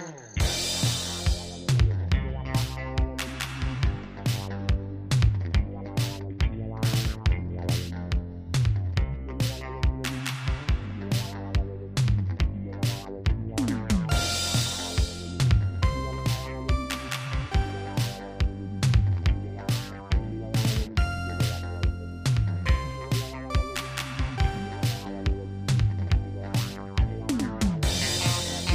Mm.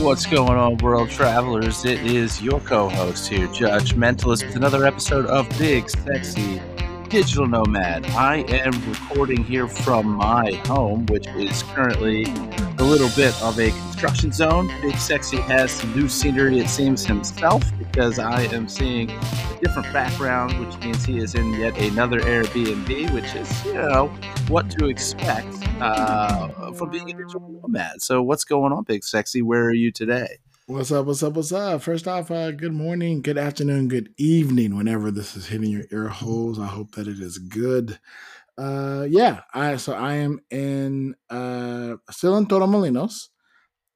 What's going on, world travelers? It is your co host here, Judge Mentalist, with another episode of Big Sexy Digital Nomad. I am recording here from my home, which is currently a little bit of a construction zone. Big Sexy has some new scenery, it seems, himself, because I am seeing a different background, which means he is in yet another Airbnb, which is, you know, what to expect uh, from being a digital nomad. So, what's going on, Big Sexy? Where are you today? What's up? What's up? What's up? First off, uh, good morning, good afternoon, good evening, whenever this is hitting your ear holes. I hope that it is good. Uh, yeah, I so I am in uh still in Torremolinos,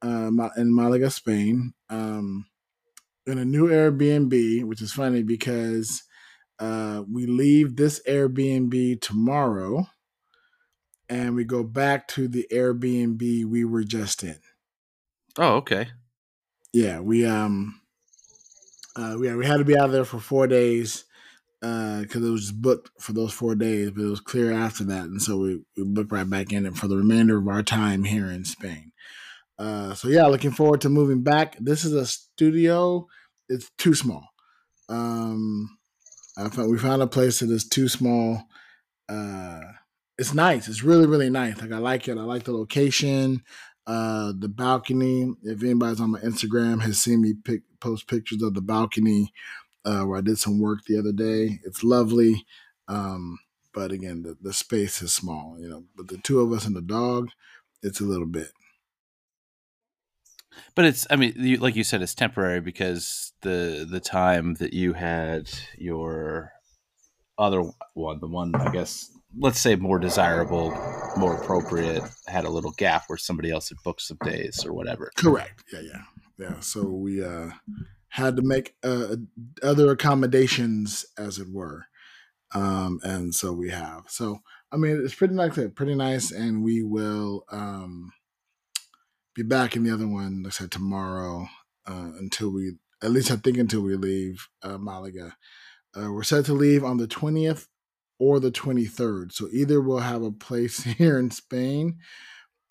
uh, in Malaga, Spain. Um, in a new Airbnb, which is funny because uh we leave this Airbnb tomorrow and we go back to the Airbnb we were just in. Oh, okay. Yeah, we um uh we, we had to be out there for four days uh because uh, it was booked for those four days, but it was clear after that, and so we, we booked right back in it for the remainder of our time here in Spain. Uh, so yeah, looking forward to moving back. This is a studio; it's too small. Um, I found, we found a place that is too small. Uh, it's nice. It's really really nice. Like I like it. I like the location, uh, the balcony. If anybody's on my Instagram has seen me pick, post pictures of the balcony uh, where I did some work the other day. It's lovely. Um, but again, the, the space is small, you know. But the two of us and the dog, it's a little bit. But it's, I mean, you, like you said, it's temporary because the the time that you had your other one, the one I guess let's say more desirable, more appropriate, had a little gap where somebody else had booked some days or whatever. Correct. Yeah, yeah, yeah. So we uh, had to make uh, other accommodations, as it were, um, and so we have. So I mean, it's pretty nice, pretty nice, and we will um, be back in the other one. Like I said tomorrow uh, until we, at least I think until we leave uh, Malaga. Uh, we're set to leave on the twentieth or the 23rd. So either we'll have a place here in Spain,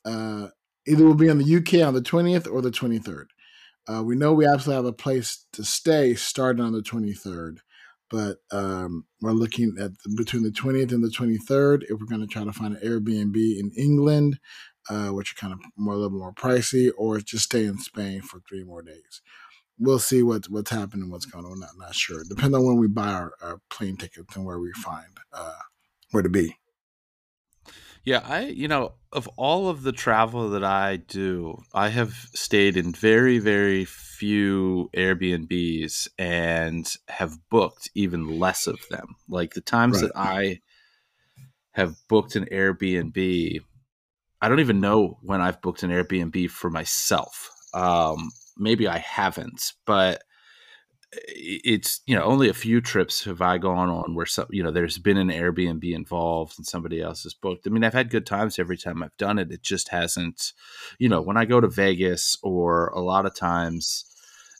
uh, either we'll be in the UK on the 20th or the 23rd. Uh, we know we absolutely have a place to stay starting on the 23rd, but um, we're looking at between the 20th and the 23rd if we're going to try to find an Airbnb in England, uh, which are kind of more a little more pricey, or just stay in Spain for three more days we'll see what's what's happening, what's going on. Not not sure. Depending on when we buy our, our plane tickets and where we find uh, where to be. Yeah, I you know of all of the travel that I do, I have stayed in very very few Airbnbs and have booked even less of them. Like the times right. that I have booked an Airbnb, I don't even know when I've booked an Airbnb for myself. Um, maybe I haven't, but eh, it's you know only a few trips have I gone on where some you know there's been an Airbnb involved and somebody else has booked. I mean, I've had good times every time I've done it. It just hasn't, you know, when I go to Vegas or a lot of times.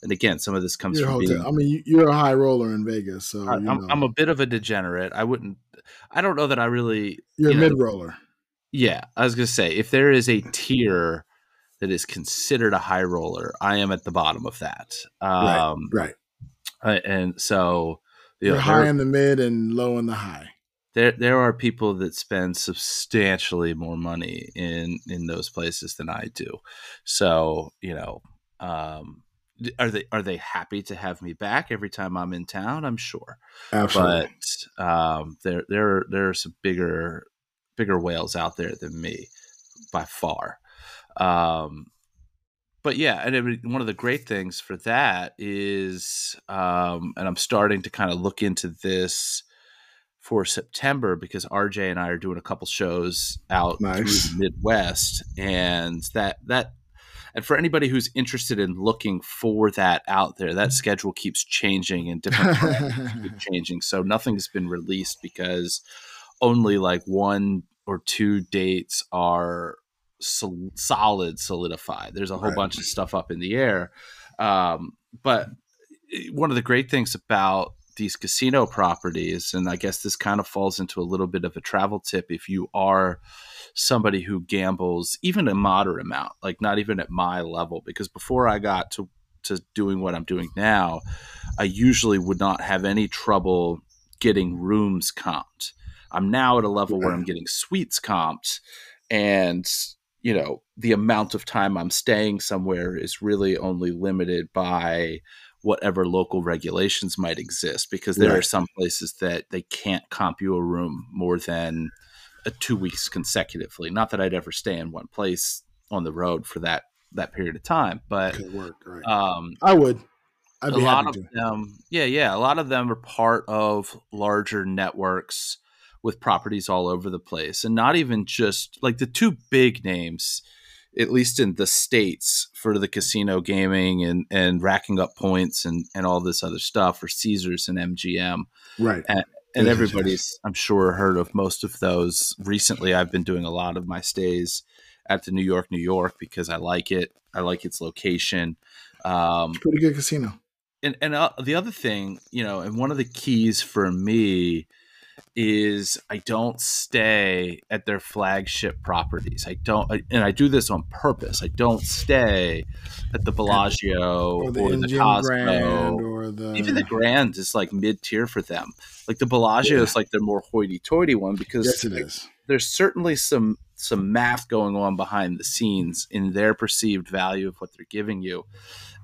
And again, some of this comes you're from being. I mean, you're a high roller in Vegas, so I, am I'm a bit of a degenerate. I wouldn't. I don't know that I really. You're you a mid roller. Yeah, I was gonna say if there is a tier that is considered a high roller. I am at the bottom of that. Um, right. Right. and so you are high in the mid and low in the high. There, there are people that spend substantially more money in in those places than I do. So you know, um, are they are they happy to have me back every time I'm in town? I'm sure. Absolutely. But um, there there there are some bigger bigger whales out there than me by far. Um, but yeah, and it, one of the great things for that is, um, and I'm starting to kind of look into this for September because RJ and I are doing a couple shows out nice. through the Midwest, and that that and for anybody who's interested in looking for that out there, that schedule keeps changing and different keep changing. So nothing's been released because only like one or two dates are sol- solid solidified. There's a whole Right. bunch of stuff up in the air. Um, but eh, one of the great things about these casino properties, and I guess this kind of falls into a little bit of a travel tip if you are somebody who gambles even a moderate amount, like not even at my level, because before I got to to doing what I'm doing now, I usually would not have any trouble getting rooms comped. I'm now at a level where I'm getting suites comped, and you know the amount of time I'm staying somewhere is really only limited by whatever local regulations might exist because there are some places that they can't comp you a room more than two weeks consecutively. Not that I'd ever stay in one place on the road for that that period of time, but Could work, right? um, I would. I'd a be lot happy of to. them yeah yeah a lot of them are part of larger networks with properties all over the place and not even just like the two big names at least in the states for the casino gaming and and racking up points and and all this other stuff are caesars and mgm Right. and yes, everybody's i'm sure heard of most of those. Recently i've been doing a lot of my stays at the new york new york because i like it. I like its location. Um, It's pretty good casino. and and uh, the other thing, you know, and one of the keys for me is I don't stay at their flagship properties. I don't, and I do this on purpose. I don't stay at the Bellagio Or or the the, Cosmo. Grand or the Even the Grand is like mid tier for them. Like the Bellagio Yeah. is like their more hoity-toity one because Yes it is. there's certainly some some math going on behind the scenes in their perceived value of what they're giving you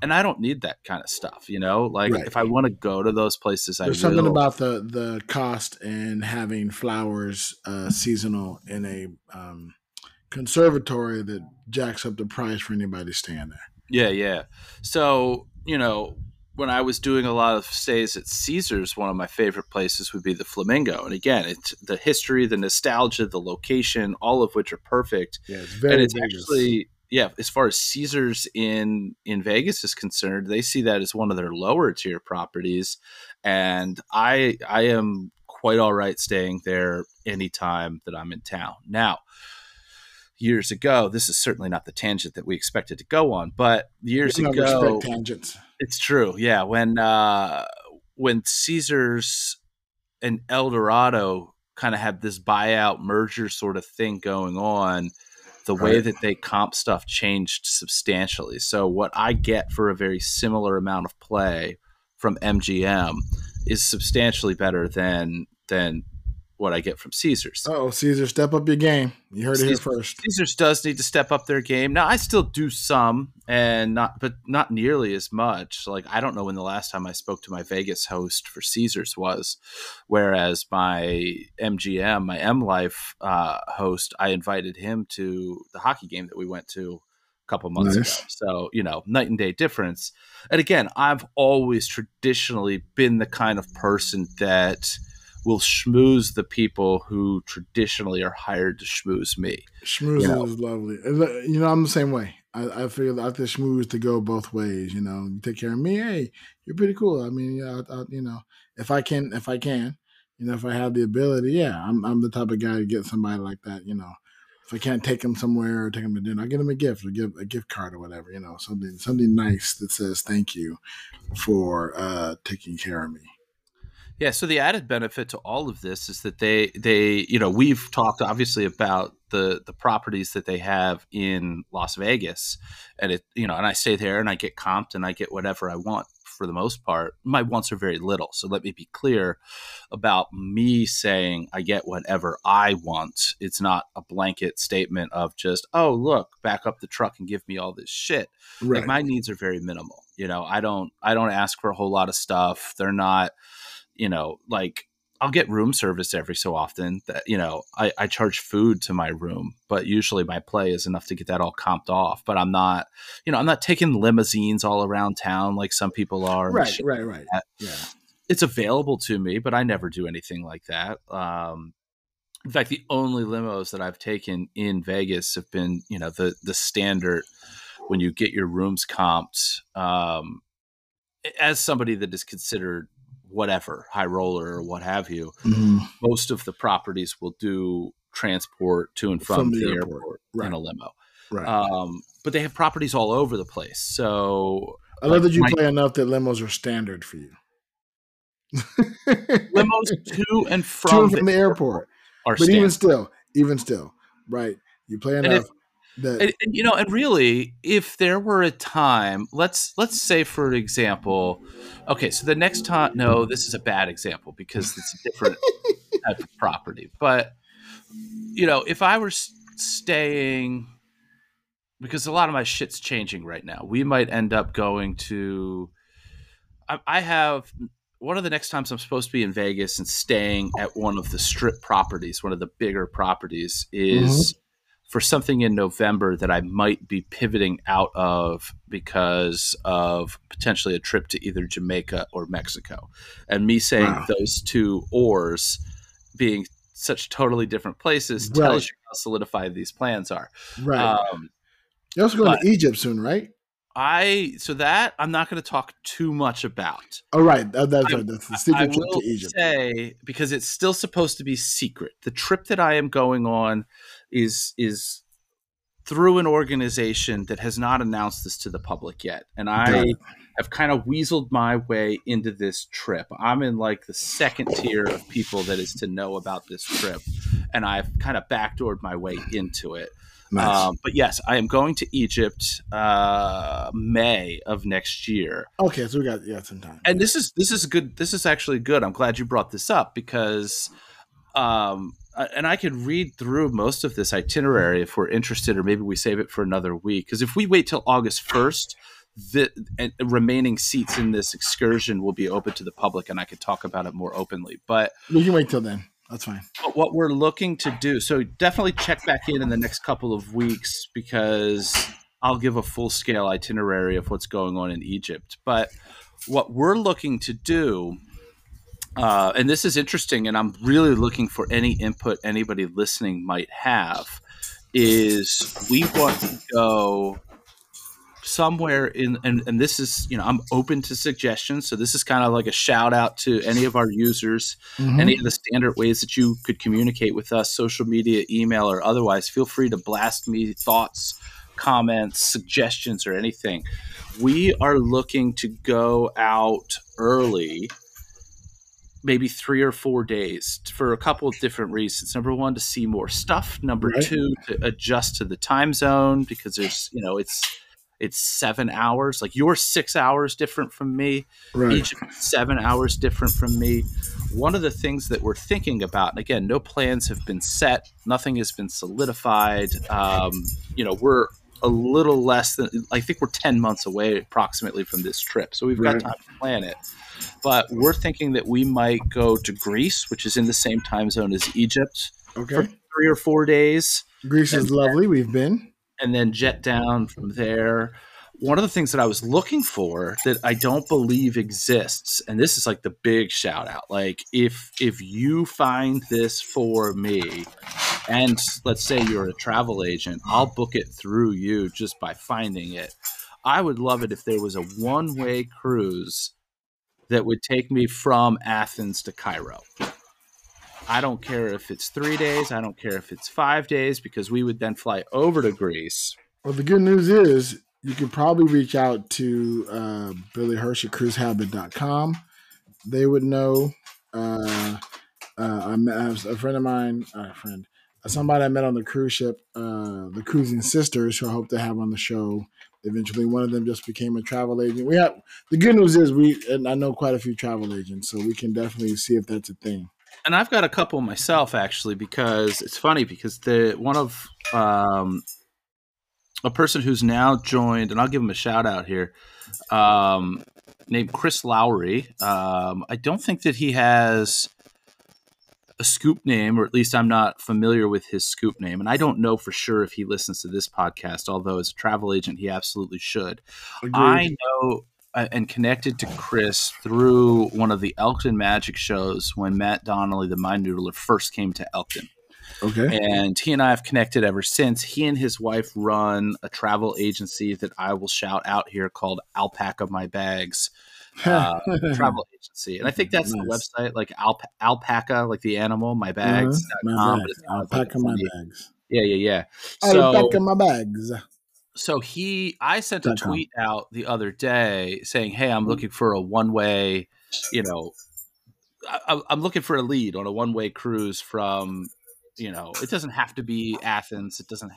and i don't need that kind of stuff you know like Right. if i want to go to those places There's i something will about the the cost and having flowers uh, seasonal in a um, conservatory that jacks up the price for anybody staying there. yeah yeah so you know when i was doing a lot of stays at caesars one of my favorite places would be the flamingo. And again it's the history the nostalgia the location all of which are perfect. Yeah, it's very and it's Vegas. actually yeah as far as caesars in in vegas is concerned they see that as one of their lower tier properties. And i i am quite all right staying there anytime that i'm in town. Now years ago this is certainly not the tangent that we expected to go on but years ago tangents. it's true. Yeah, when uh when Caesars and Eldorado kind of had this buyout merger sort of thing going on, the way that they comp stuff changed substantially. So what I get for a very similar amount of play from MGM is substantially better than than what I get from Caesars. Oh, Caesar, step up your game. You heard it here first. Caesars does need to step up their game. Now I still do some and not but not nearly as much. Like I don't know when the last time I spoke to my Vegas host for Caesars was. Whereas my MGM, my M Life uh, host, I invited him to the hockey game that we went to a couple months Nice. ago. So, you know, night and day difference. And again, I've always traditionally been the kind of person that will schmooze the people who traditionally are hired to schmooze me. Schmooze You know. is lovely. You know, I'm the same way. I, I feel I think schmooze to go both ways. You know, you take care of me. Hey, you're pretty cool. I mean, yeah, I, I, you know, if I can, if I can, you know, if I have the ability, yeah, I'm I'm the type of guy to get somebody like that. You know, if I can't take them somewhere or take them to dinner, I get them a gift or give a gift card or whatever. You know, something something nice that says thank you for uh taking care of me. Yeah, so the added benefit to all of this is that they they you know we've talked obviously about the the properties that they have in Las Vegas, and it you know and I stay there and I get comped and I get whatever I want for the most part. My wants are very little, so let me be clear about me saying I get whatever I want. It's not a blanket statement of just oh look back up the truck and give me all this shit Right. like my needs are very minimal you know i don't i don't ask for a whole lot of stuff they're not you know like i'll get room service every so often that you know I, I charge food to my room but usually my play is enough to get that all comped off but i'm not you know i'm not taking limousines all around town like some people are right, right, right. Yeah. it's available to me, but I never do anything like that. Um, in fact, the only limos that I've taken in Vegas have been, you know, the the standard when you get your rooms comped. Um, as somebody that is considered whatever high roller or what have you, Mhm. most of the properties will do transport to and from, From the the, airport, airport, right. in a limo. Right. Um, but they have properties all over the place. So I love like that you my- play enough that limos are standard for you. limos to and from, to and from the airport. are But even still, even still, right? You play enough that and, and, you know and really if there were a time let's let's say for example okay so the next time no this is a bad example because it's a different type of property but you know if i were staying because a lot of my shit's changing right now we might end up going to i, I have one of the next times i'm supposed to be in vegas and staying at one of the strip properties one of the bigger properties mm-hmm. is for something in November that I might be pivoting out of because of potentially a trip to either Jamaica or Mexico. And me saying Wow. those two ors being such totally different places Right. tells you how solidified these plans are. right. Um, You're also going to Egypt soon, right? I so that I'm not going to talk too much about. Oh, right. That, that's I- right. That's the I secret trip will to Egypt. say because it's still supposed to be secret. The trip that I am going on is is through an organization that has not announced this to the public yet, and I have kind of weaseled my way into this trip. I'm in like the second tier of people that is to know about this trip, and I've kind of backdoored my way into it. Nice. Um, but yes, I am going to Egypt uh, May of next year okay, so we got yeah some time. and this is this is good this is actually good i'm glad you brought this up because um and i could read through most of this itinerary if we're interested or maybe we save it for another week because if we wait till august 1st the and remaining seats in this excursion will be open to the public and i could talk about it more openly but we can wait till then. That's fine. but what we're looking to do so definitely check back in in the next couple of weeks because i'll give a full scale itinerary of what's going on in egypt but what we're looking to do uh, and this is interesting and i'm really looking for any input anybody listening might have is we want to go somewhere in and, and this is you know i'm open to suggestions so this is kind of like a shout out to any of our users Mhm. any of the standard ways that you could communicate with us social media email or otherwise feel free to blast me thoughts comments suggestions or anything we are looking to go out early maybe three or four days for a couple of different reasons number one to see more stuff number Right. two to adjust to the time zone because there's you know it's it's seven hours like you're six hours different from me right. each seven hours different from me. One of the things that we're thinking about, and again, no plans have been set, nothing has been solidified. Um, you know, we're a little less than, I think we're 10 months away approximately from this trip. So we've Right. got time to plan it. But we're thinking that we might go to Greece, which is in the same time zone as Egypt, for three or four days Greece is lovely. We've been. and then jet down from there. One of the things that I was looking for that I don't believe exists, and this is like the big shout out. Like if if you find this for me, and let's say you're a travel agent, I'll book it through you just by finding it. I would love it if there was a one way cruise that would take me from Athens to Cairo. I don't care if it's three days. I don't care if it's five days because we would then fly over to Greece. Well, the good news is you can probably reach out to uh, Billy Hirsch at cruisehabit.com. They would know. Uh, uh, a friend of mine, uh, a friend, somebody I met on the cruise ship, uh, the Cruising Sisters, who I hope to have on the show eventually. One of them just became a travel agent. We have the good news is we, and I know quite a few travel agents, so we can definitely see if that's a thing. and I've got a couple myself actually because it's funny because the one of um, a person who's now joined, and I'll give him a shout out here, um, named Chris Lowry. Um, I don't think that he has a scoop name, or at least I'm not familiar with his scoop name, and I don't know for sure if he listens to this podcast. Although as a travel agent, he absolutely should. Agreed. I know uh, and connected to Chris through one of the Elkton Magic shows when Matt Donnelly, the Mind Noodler, first came to Elkton. Okay. and he and I have connected ever since. He and his wife run a travel agency that I will shout out here called Alpaca My Bags uh, Travel Agency, and I think that's Nice. the website, like alp- alpaca, like the animal, my bags. Uh-huh. My bags. but it I'll sounds like my bags. Yeah, yeah, yeah. So, pack my bags. so he, I sent a tweet out the other day saying, "Hey, I'm looking for a one way, you know, I, I'm looking for a lead on a one way cruise from, you know, it doesn't have to be Athens, it doesn't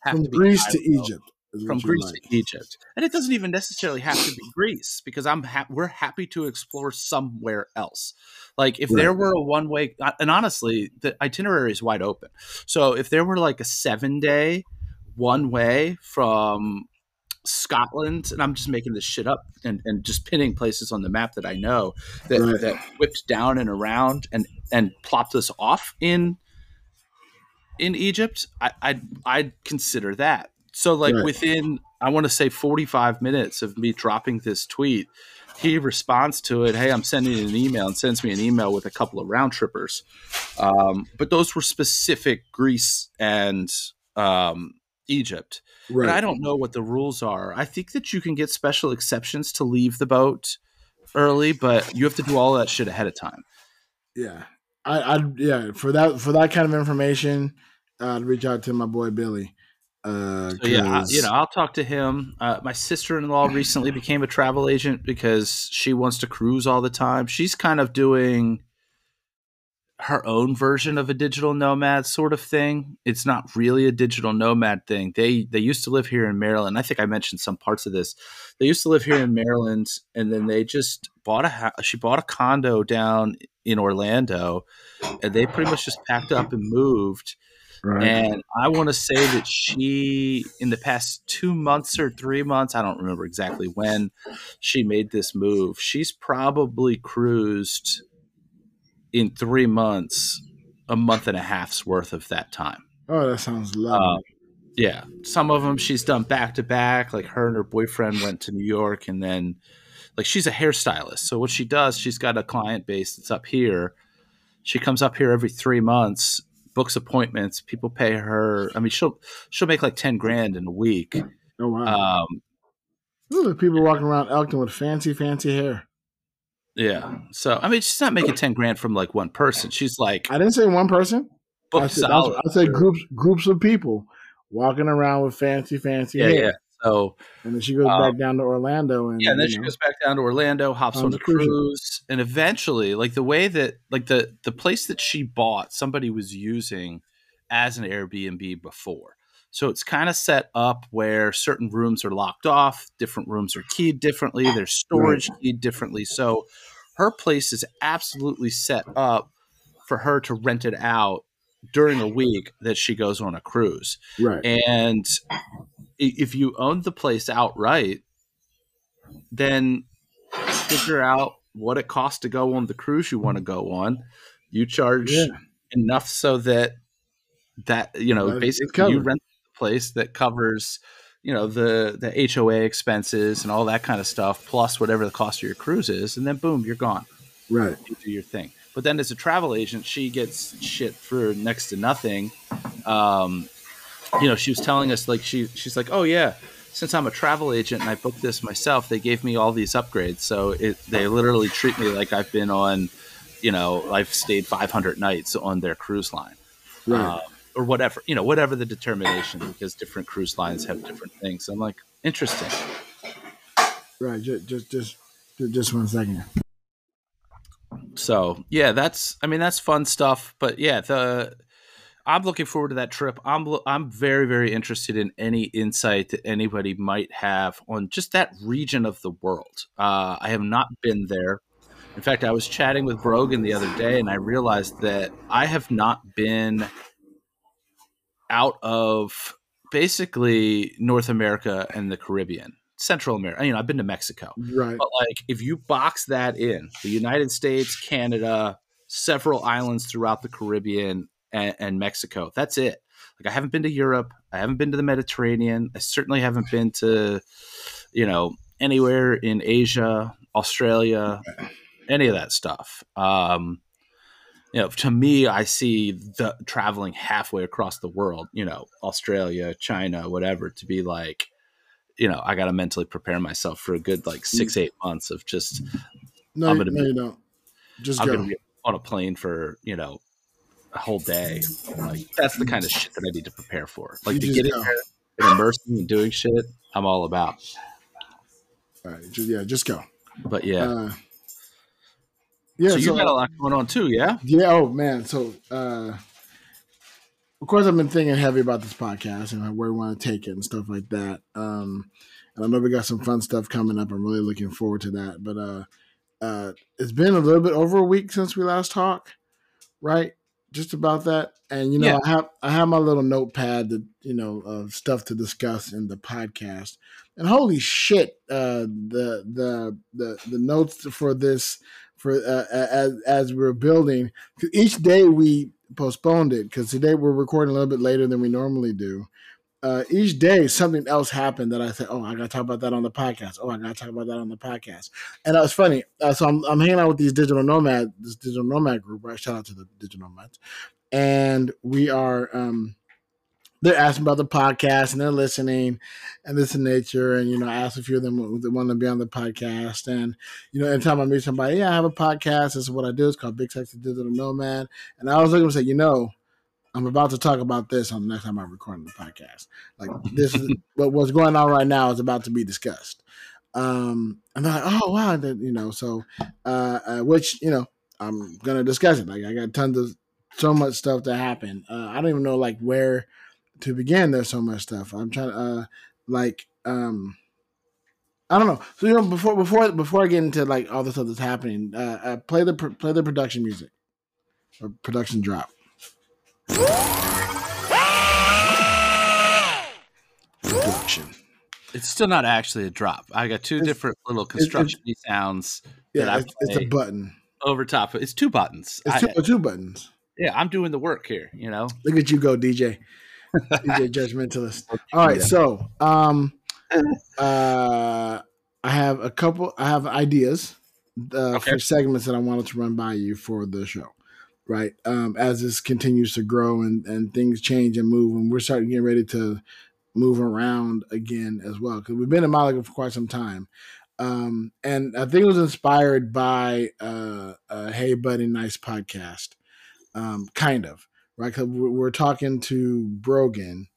have From to be Greece to Egypt. From Greece like. to Egypt, and it doesn't even necessarily have to be Greece because I'm ha- we're happy to explore somewhere else. Like if there were a one way, uh, and honestly, the itinerary is wide open. So if there were like a seven day one way from Scotland, and I'm just making this shit up and, and just pinning places on the map that I know that Right. that whipped down and around and and plopped us off in in Egypt, I I'd, I'd consider that. So like Right. within I want to say 45 minutes of me dropping this tweet, he responds to it. Hey, I'm sending an email and sends me an email with a couple of round trippers. Um, but those were specific Greece and um, Egypt. Right. And I don't know what the rules are. I think that you can get special exceptions to leave the boat early, but you have to do all that shit ahead of time. Yeah, I, I, yeah, for that, for that kind of information, I'd reach out to my boy Billy. Uh, So yeah, I, you know, I'll talk to him. Uh, my sister-in-law recently became a travel agent because she wants to cruise all the time. She's kind of doing her own version of a digital nomad sort of thing. It's not really a digital nomad thing. They they used to live here in Maryland. I think I mentioned some parts of this. They used to live here in Maryland, and then they just bought a house. She bought a condo down in Orlando, and they pretty much just packed up and moved. Right. And I want to say that she, in the past two months or three months, I don't remember exactly when she made this move, she's probably cruised in three months, a month and a half's worth of that time. oh, that sounds lovely. Um, yeah. Some of them she's done back to back. Like her and her boyfriend went to New York and then, like, she's a hairstylist. So what she does, she's got a client base that's up here. She comes up here every three months, books appointments. People pay her. I mean, she'll she'll make like ten grand in a week. oh wow. Um, people walking around Elkton with fancy, fancy hair. yeah. So I mean, she's not making ten grand from like one person. She's like I didn't say one person. I said, solid. I said groups, groups of people walking around with fancy, fancy Yeah, hair. yeah. So And then she goes Um, back down to Orlando, and Yeah, and then she know, goes back down to Orlando, hops On a cruise cruise, and eventually, like the way that, like the the place that she bought, somebody was using as an Airbnb before. So it's kind of set up where certain rooms are locked off, different rooms are keyed differently, there's storage keyed differently. So her place is absolutely set up for her to rent it out during a week that she goes on a cruise. right, And if you own the place outright, then figure out what it costs to go on the cruise you want to go on. You charge yeah, enough so that that you know basically you rent the place that covers you know the the HOA expenses and all that kind of stuff plus whatever the cost of your cruise is and then boom you're gone right, you do your thing. But then as a travel agent, she gets shit for next to nothing. Um, you know, she was telling us like she she's like, oh yeah, since I'm a travel agent and I booked this myself, they gave me all these upgrades. So it they literally treat me like I've been on, you know, I've stayed 500 nights on their cruise line. right. Um, or whatever, you know, whatever the determination, because different cruise lines have different things. I'm like, interesting. Right. Just, just, just, just one second. so yeah that's i mean that's fun stuff but yeah the i'm looking forward to that trip. I'm i'm very very interested in any insight that anybody might have on just that region of the world. Uh, i have not been there. In fact i was chatting with brogan the other day and i realized that i have not been out of basically north america and the caribbean central america you know i've been to mexico. Right. but like, if you box that in, the United States, Canada, several islands throughout the Caribbean, and, and Mexico, that's it. Like, I haven't been to Europe. I haven't been to the Mediterranean. I certainly haven't been to, you know, anywhere in Asia, Australia, any of that stuff. Um, you know, to me, I see the traveling halfway across the world, you know, Australia, China, whatever, to be like, you know, I got to mentally prepare myself for a good like six, eight months of just. No, I'm no, gonna be- you don't. Just I'm go. gonna be on a plane for you know a whole day. Like that's the kind of shit that I need to prepare for. Like You to get in there and immersing and doing shit. I'm all about. All right, yeah, just go. But yeah, Uh, yeah, so so, you got a lot going on too, yeah. yeah. Oh man, so uh, of course I've been thinking heavy about this podcast and where we want to take it and stuff like that. Um, and I know we got some fun stuff coming up. I'm really looking forward to that. But uh, uh, it's been a little bit over a week since we last talked, right? Just about that. And you know, Yeah. I have I have my little notepad that you know of stuff to discuss in the podcast. And holy shit, uh, the the the the notes for this for uh, as as we're building each day we postponed it because today we're recording a little bit later than we normally do. Uh, each day something else happened that I said, "Oh, I got to talk about that on the podcast." Oh, I got to talk about that on the podcast. And it was funny. Uh, so I'm, I'm hanging out with these digital nomad, this digital nomad group. Right? Shout out to the digital nomads, and we are. um they're asking about the podcast and they're listening and this in nature. And, you know, I asked a few of them that want to be on the podcast. And, you know, anytime I meet somebody, yeah, I have a podcast. This is what I do. It's called Big Sexy Digital Nomad. And I was looking to say, you know, I'm about to talk about this on the next time I'm recording the podcast. Like this is what what's going on right now is about to be discussed. Um, and they're like, oh wow, that you know, so uh, uh, which you know, I'm gonna discuss it. Like I got tons of so much stuff to happen. Uh, I don't even know like where to begin. There's so much stuff. I'm trying to uh, like um. I don't know. So you know, before before before I get into like all the stuff that's happening, uh, uh play the play the production music or production drop. Production. It's still not actually a drop. I got two It's- different little construction sounds that Yeah, I it's, it's a button. over top. It's two buttons. It's I- two, two buttons. yeah, I'm doing the work here. You know. Look at you go, DJ. DJ judgmentalist. All right, so um, uh, I have a couple. I have ideas uh, Okay. for segments that I wanted to run by you for the show. Right, um, as this continues to grow and and things change and move, and we're starting getting ready to move around again as well because we've been in Malaga for quite some time. Um, and I think it was inspired by uh, uh, Hey Buddy Nice podcast, um, kind of right? Because we're, we're talking to Brogan.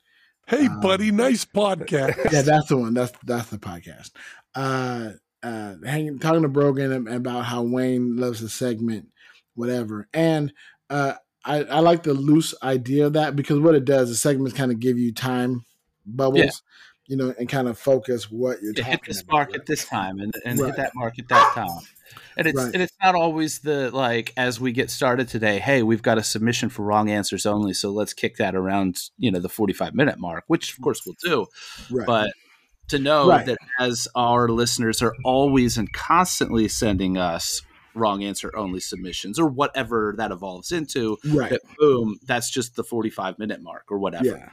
Hey, Um, buddy, nice podcast. Yeah, that's the one. That's that's the podcast. Uh, uh, hanging talking to Brogan about how Wayne loves the segment, whatever. And uh, I I like the loose idea of that because what it does, the segments kind of give you time bubbles, Yeah. you know, and kind of focus what you're to talking hit this about. mark at this time and, and Right. hit that mark at that time. And it's Right. and it's not always the like as we get started today, hey, we've got a submission for wrong answers only, so let's kick that around, you know, the 45 minute mark, which of course we'll do. Right. But to know that as our listeners are always and constantly sending us wrong answer only submissions or whatever that evolves into, right. that boom, that's just the 45 minute mark or whatever. Yeah.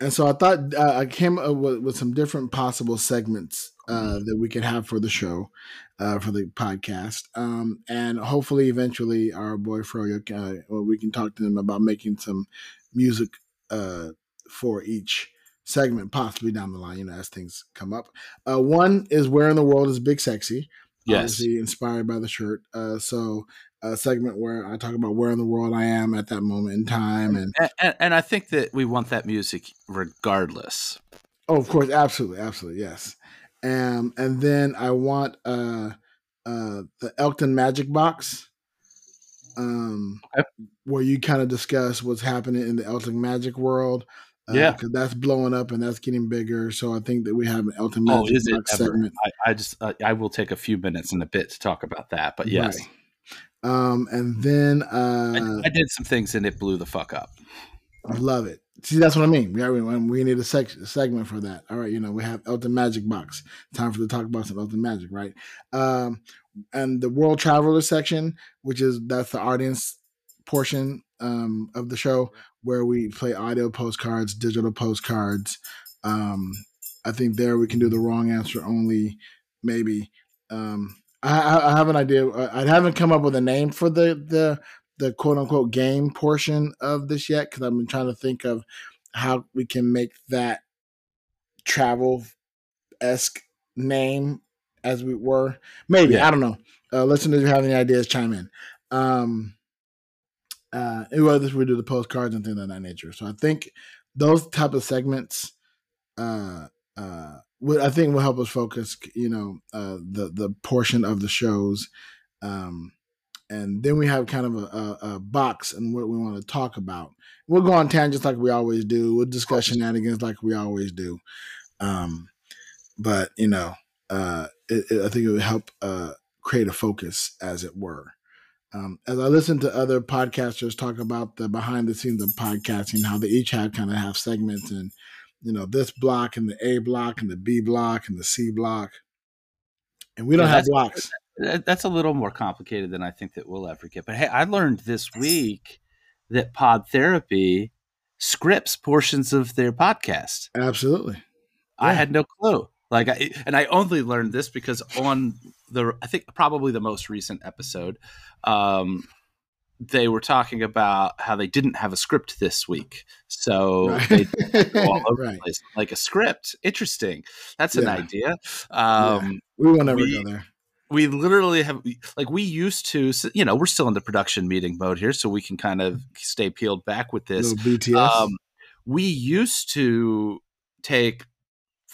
And so I thought uh, I came up with, with some different possible segments uh, that we could have for the show, uh, for the podcast, um, and hopefully, eventually, our boy Froyo, uh, well, we can talk to him about making some music uh, for each segment, possibly down the line, you know, as things come up. Uh, one is "Where in the World is Big Sexy?" Yes. inspired by the shirt. Uh, so a segment where I talk about where in the world I am at that moment in time, and And, and, and I think that we want that music regardless. Oh, of course, absolutely, absolutely, yes. Um, and then I want uh, uh, the Elkton Magic Box, um, Okay. where you kind of discuss what's happening in the Elkton Magic world. Uh, Yeah. because that's blowing up and that's getting bigger. So I think that we have an Elkton Oh, Magic is it segment. I, I just uh, I will take a few minutes in a bit to talk about that, but yes, Right. Um, and then I, uh, I did some things and it blew the fuck up. I love it. See, that's what I mean. We we, need a, sec- a segment for that. All right, you know, we have Elkton Magic Box. Time for the talk about some Elkton Magic, right? Um, and the World Traveler section, which is that's the audience portion um, of the show where we play audio postcards, digital postcards. Um, I think there we can do the wrong answer only, maybe. Um, I, I I have an idea. I I haven't come up with a name for the the the quote unquote game portion of this yet because I've been trying to think of how we can make that travel esque name as we were. Maybe Yeah. I don't know. Uh, listeners, if you have any ideas, chime in. Um, uh, whether we do the postcards and things of that nature. So I think those type of segments, uh, uh, would I think will help us focus. You know, uh, the the portion of the shows, um, and then we have kind of a, a, a box and what we want to talk about. We'll go on tangents like we always do. We'll discuss shenanigans like we always do. Um, but you know, uh, it, it, I think it would help uh, create a focus, as it were. Um, as I listen to other podcasters talk about the behind the scenes of podcasting, how they each have kind of have segments and you know this block and the A block and the B block and the C block, and we don't Yeah, have blocks. That's a little more complicated than I think that we'll ever get. But hey, I learned this week that Pod Therapy scripts portions of their podcast. Absolutely, I Yeah. had no clue. Like, I, and I only learned this because on the, I think probably the most recent episode, um, they were talking about how they didn't have a script this week, so right, they go all over right. the place. Like a script, interesting. That's an idea. Um, We will never we- go there. we literally have like we used to you know we're still in the production meeting mode here so we can kind of stay peeled back with this um, we used to take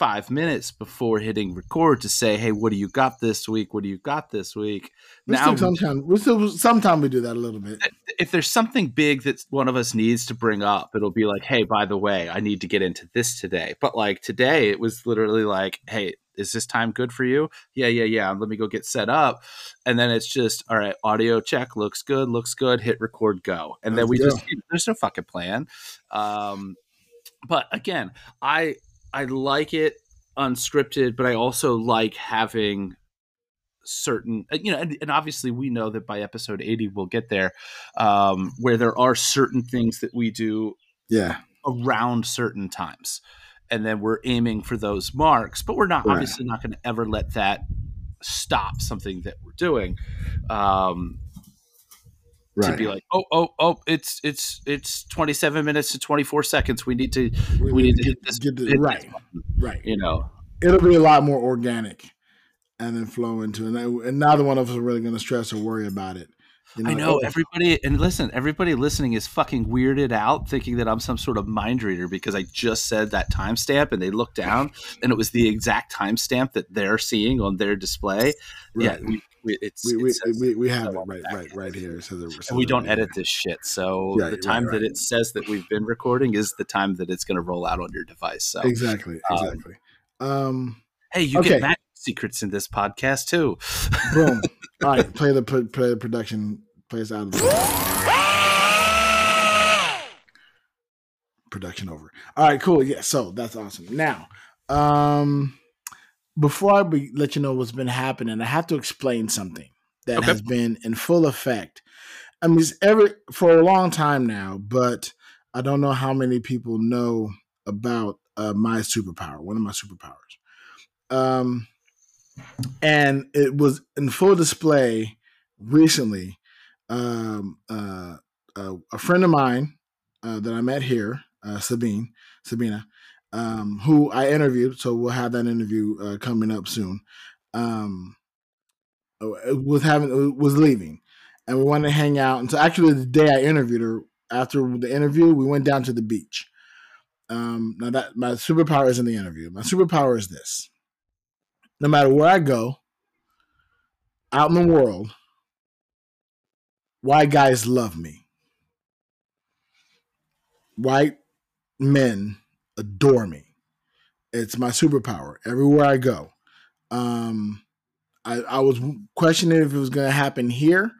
five minutes before hitting record to say hey what do you got this week? What do you got this week? We now sometimes we still sometimes we do that a little bit. if there's something big that one of us needs to bring up it'll be like hey by the way i need to get into this today. But like today it was literally like hey is this time good for you? Yeah yeah yeah let me go get set up. And then it's just all right audio check looks good looks good hit record go. And then we just there's no fucking plan. Um but again i i like it unscripted but i also like having certain uh, you know and, and obviously we know that by episode 80 we'll get there um where there are certain things that we do Yeah, around certain times and then we're aiming for those marks but we're not Right. obviously not going to ever let that stop something that we're doing um right. to be like oh oh oh it's it's it's 27 minutes to 24 seconds we need to we need to hit this get the, hit right, button, right. you know It'll be a lot more organic, and then flow into it. And, neither one of us are really going to stress or worry about it. You I know everybody, and listen, everybody listening is fucking weirded out, thinking that I'm some sort of mind reader because I just said that timestamp, and they look down, and it was the exact timestamp that they're seeing on their display. Yeah, right. we, we, it's, we, it we, says- we, we have so it right, right, right here. So, says it- it and we don't right edit here. this shit, so Right, the right, time that it says that we've been recording is the time that it's going to roll out on your device. So, Exactly, um, exactly. Um, hey, you Okay. get magic secrets in this podcast too. boom. All right, play the play, play the production. Play us out of the production over. All right, cool. Yeah, so that's awesome. Now, um, before I be, let you know what's been happening, I have to explain something that Okay. has been in full effect. I mean, it's every for a long time now, but I don't know how many people know about uh, my superpower. One of my superpowers. Um, and it was in full display recently. Um, uh, uh, a friend of mine uh, that I met here, uh, Sabine, Sabina, um, who I interviewed. So we'll have that interview uh, coming up soon. Um, uh, was having was leaving, and we wanted to hang out. And so actually, the day I interviewed her, after the interview, we went down to the beach. Um, now that my superpower is in the interview. My superpower is this: no matter where I go, out in the world, white guys love me. White men adore me. It's my superpower everywhere I go. Um, I, I was questioning if it was going to happen here.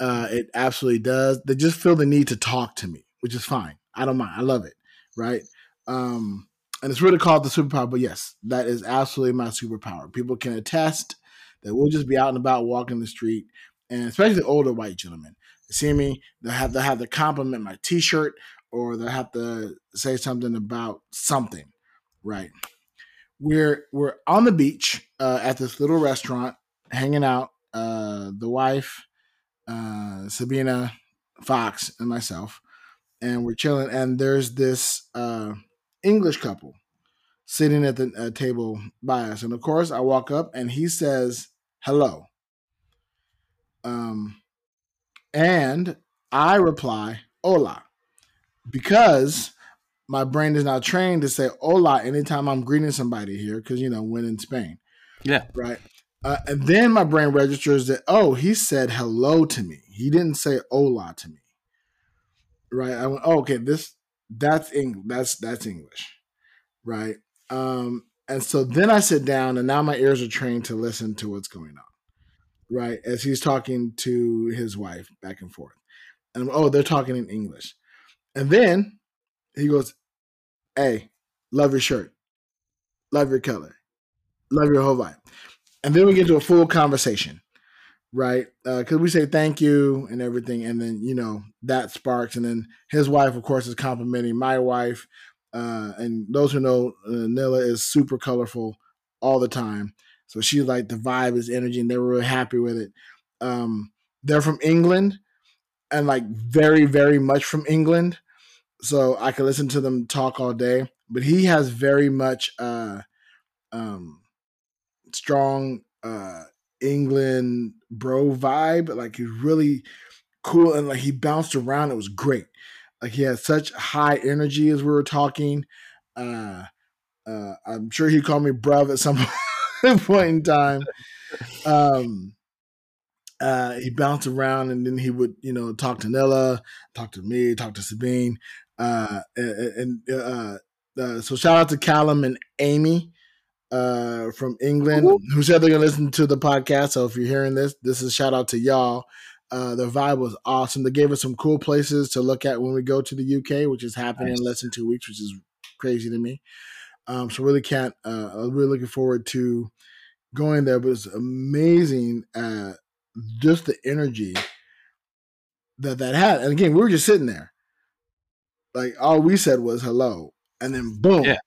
Uh, it absolutely does. They just feel the need to talk to me, which is fine. I don't mind. I love it. Right. Um, and it's really called the superpower, but yes, that is absolutely my superpower. People can attest that we'll just be out and about walking the street, and especially older white gentlemen. See me, they have to have to compliment my t-shirt, or they have to say something about something, right? We're we're on the beach uh, at this little restaurant, hanging out. Uh, the wife, uh, Sabina, Fox and myself, and we're chilling. And there's this uh, English couple sitting at the uh, table by us, and of course, I walk up and he says hello. Um, and I reply hola because my brain is now trained to say hola anytime I'm greeting somebody here because you know when in Spain. Yeah. Right. Uh, and then my brain registers that oh he said hello to me. He didn't say hola to me. Right. I went oh, okay this that's English that's that's English. Right. Um and so then I sit down and now my ears are trained to listen to what's going on. Right as he's talking to his wife back and forth. And oh they're talking in English. And then he goes, Hey, love your shirt. Love your color. Love your whole vibe. And then we get to a full conversation, right? Because uh, we say thank you and everything. And then, you know, that sparks. And then his wife, of course, is complimenting my wife. Uh, and those who know, uh, Nilla is super colorful all the time. So she's like, the vibe is energy, and they were really happy with it. Um, they're from England and like very, very much from England so I could listen to them talk all day. But he has very much uh, um, strong uh, England bro vibe. Like he's really cool and like he bounced around. It was great. Like he had such high energy as we were talking. Uh, uh, I'm sure he called me bruv at some point in time. Um, uh, he bounced around and then he would, you know, talk to Nella, talk to me, talk to Sabine. Uh, and, uh, uh, so shout out to Callum and Amy uh, from England who said they're gonna listen to the podcast. So if you're hearing this, this is shout out to y'all. Uh, the vibe was awesome. They gave us some cool places to look at when we go to the UK, which is happening nice. in less than two weeks, which is crazy to me. Um, so really can't. Uh, I'm really looking forward to going there. But it's amazing, uh, just the energy that that had. And again, we were just sitting there like all we said was hello, and then boom, yeah.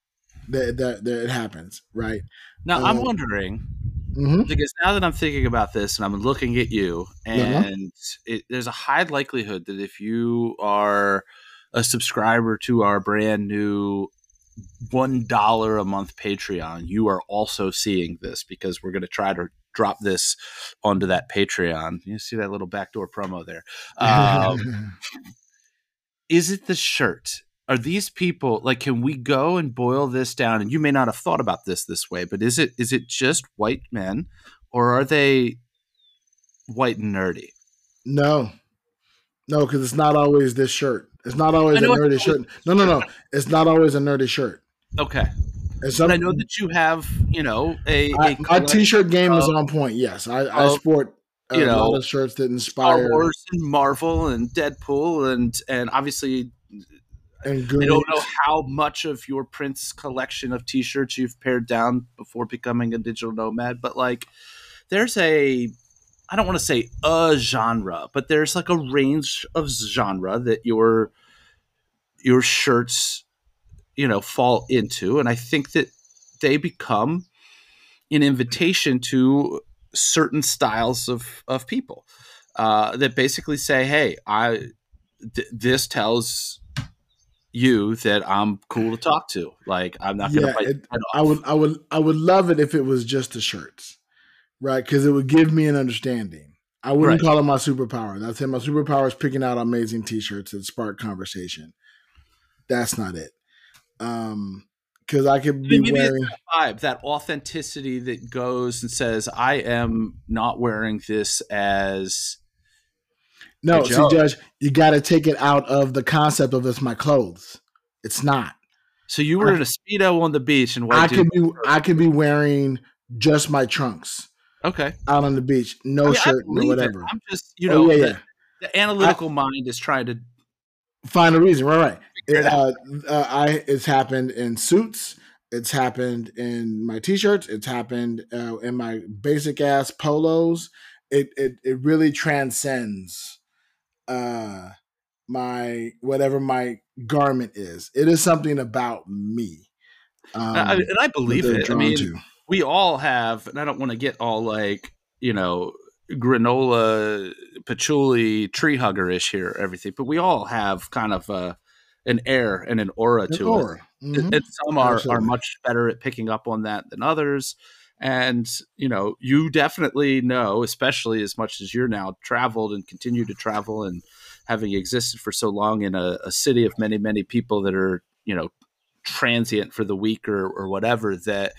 that that, that it happens, right? Now um, I'm wondering mm-hmm. because now that I'm thinking about this and I'm looking at you, uh-huh. and it, there's a high likelihood that if you are a subscriber to our brand new one dollar a month Patreon, you are also seeing this because we're going to try to drop this onto that Patreon. You see that little backdoor promo there. Um, is it the shirt? Are these people like? Can we go and boil this down? And you may not have thought about this this way, but is it is it just white men, or are they white and nerdy? No, no, because it's not always this shirt. It's not always a nerdy shirt. No, no, no. It's not always a nerdy shirt. Okay. Some, I know that you have, you know, a, a my t-shirt game is on point. Yes, I, I sport you know, a lot of shirts that inspire Star Wars and Marvel and Deadpool and and obviously and I don't know how much of your Prince collection of T-shirts you've pared down before becoming a digital nomad, but like there's a I don't want to say a genre, but there's like a range of genre that your your shirts you know fall into, and I think that they become an invitation to certain styles of of people uh, that basically say, "Hey, I th- this tells you that I'm cool to talk to. Like I'm not going to yeah, I would, I would, I would love it if it was just the shirts, right? Because it would give me an understanding. I wouldn't right. call it my superpower. That's it. My superpower is picking out amazing T-shirts that spark conversation. That's not it. Um, because I could be Maybe wearing that vibe, that authenticity that goes and says, "I am not wearing this as." No, see, Judge, you got to take it out of the concept of it's my clothes. It's not. So you were I, in a speedo on the beach, and I could be I could be wearing just my trunks. Okay. Out on the beach, no I mean, shirt, no whatever. It. I'm just you oh, know, oh, yeah, the, yeah. the analytical I, mind is trying to find a reason. Right, right. It, uh, uh, I it's happened in suits. It's happened in my t-shirts. It's happened uh, in my basic ass polos. It it it really transcends uh my whatever my garment is. It is something about me. Um, I, and I believe it. I mean, to. we all have, and I don't want to get all like you know granola patchouli tree hugger ish here, everything, but we all have kind of a an air and an aura An to aura. it. Mhm. And some are, are much better at picking up on that than others. And, you know, you definitely know, especially as much as you're now traveled and continue to travel and having existed for so long in a, a city of many, many people that are, you know, transient for the week or, or whatever, that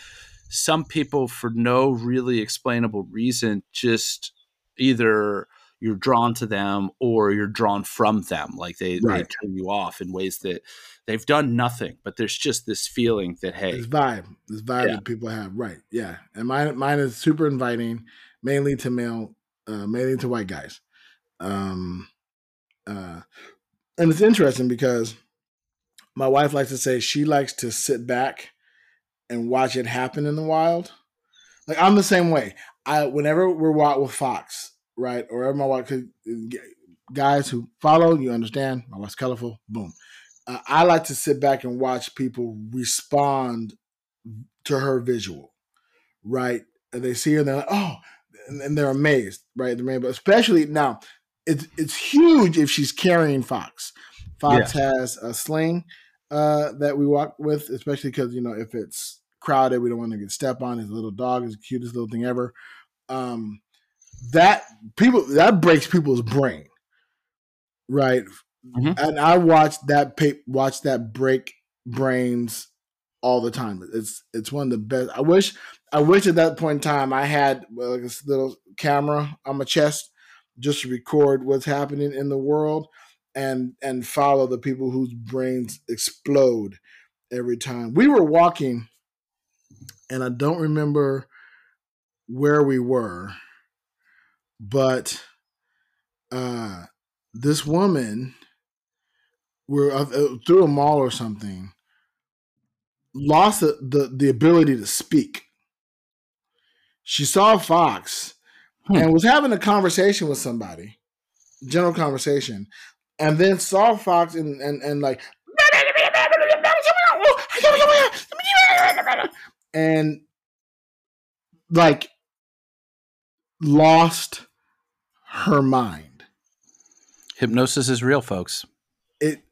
some people, for no really explainable reason, just either you're drawn to them or you're drawn from them. Like they, they turn you off in ways that they've done nothing, but there's just this feeling that, hey, This vibe, this vibe Yeah. that people have, right? Yeah, and mine, mine is super inviting, mainly to male, uh, mainly to white guys. Um, uh, and it's interesting because my wife likes to say she likes to sit back and watch it happen in the wild. Like I'm the same way. I whenever we're out with Fox, right, or my wife could guys who follow, you understand. My wife's colorful. Boom. Uh, I like to sit back and watch people respond to her visual, right? And they see her, and they're like, oh, and, and they're amazed, right? They're amazed. But especially now, it's it's huge if she's carrying Fox. Fox has a sling uh, that we walk with, especially because you know if it's crowded, we don't want to get stepped on. His little dog is the cutest little thing ever. Um, that people that breaks people's brain, right? Mhm. And I watch that pa- watch that break brains all the time. It's it's one of the best. I wish I wish at that point in time I had like this little camera on my chest just to record what's happening in the world and and follow the people whose brains explode every time. We were walking and I don't remember where we were, but uh this woman we're uh, through a mall or something lost the, the, the ability to speak. She saw Fox Hmm. and was having a conversation with somebody, general conversation, and then saw Fox and and, and like and like lost her mind. hypnosis is real, folks. it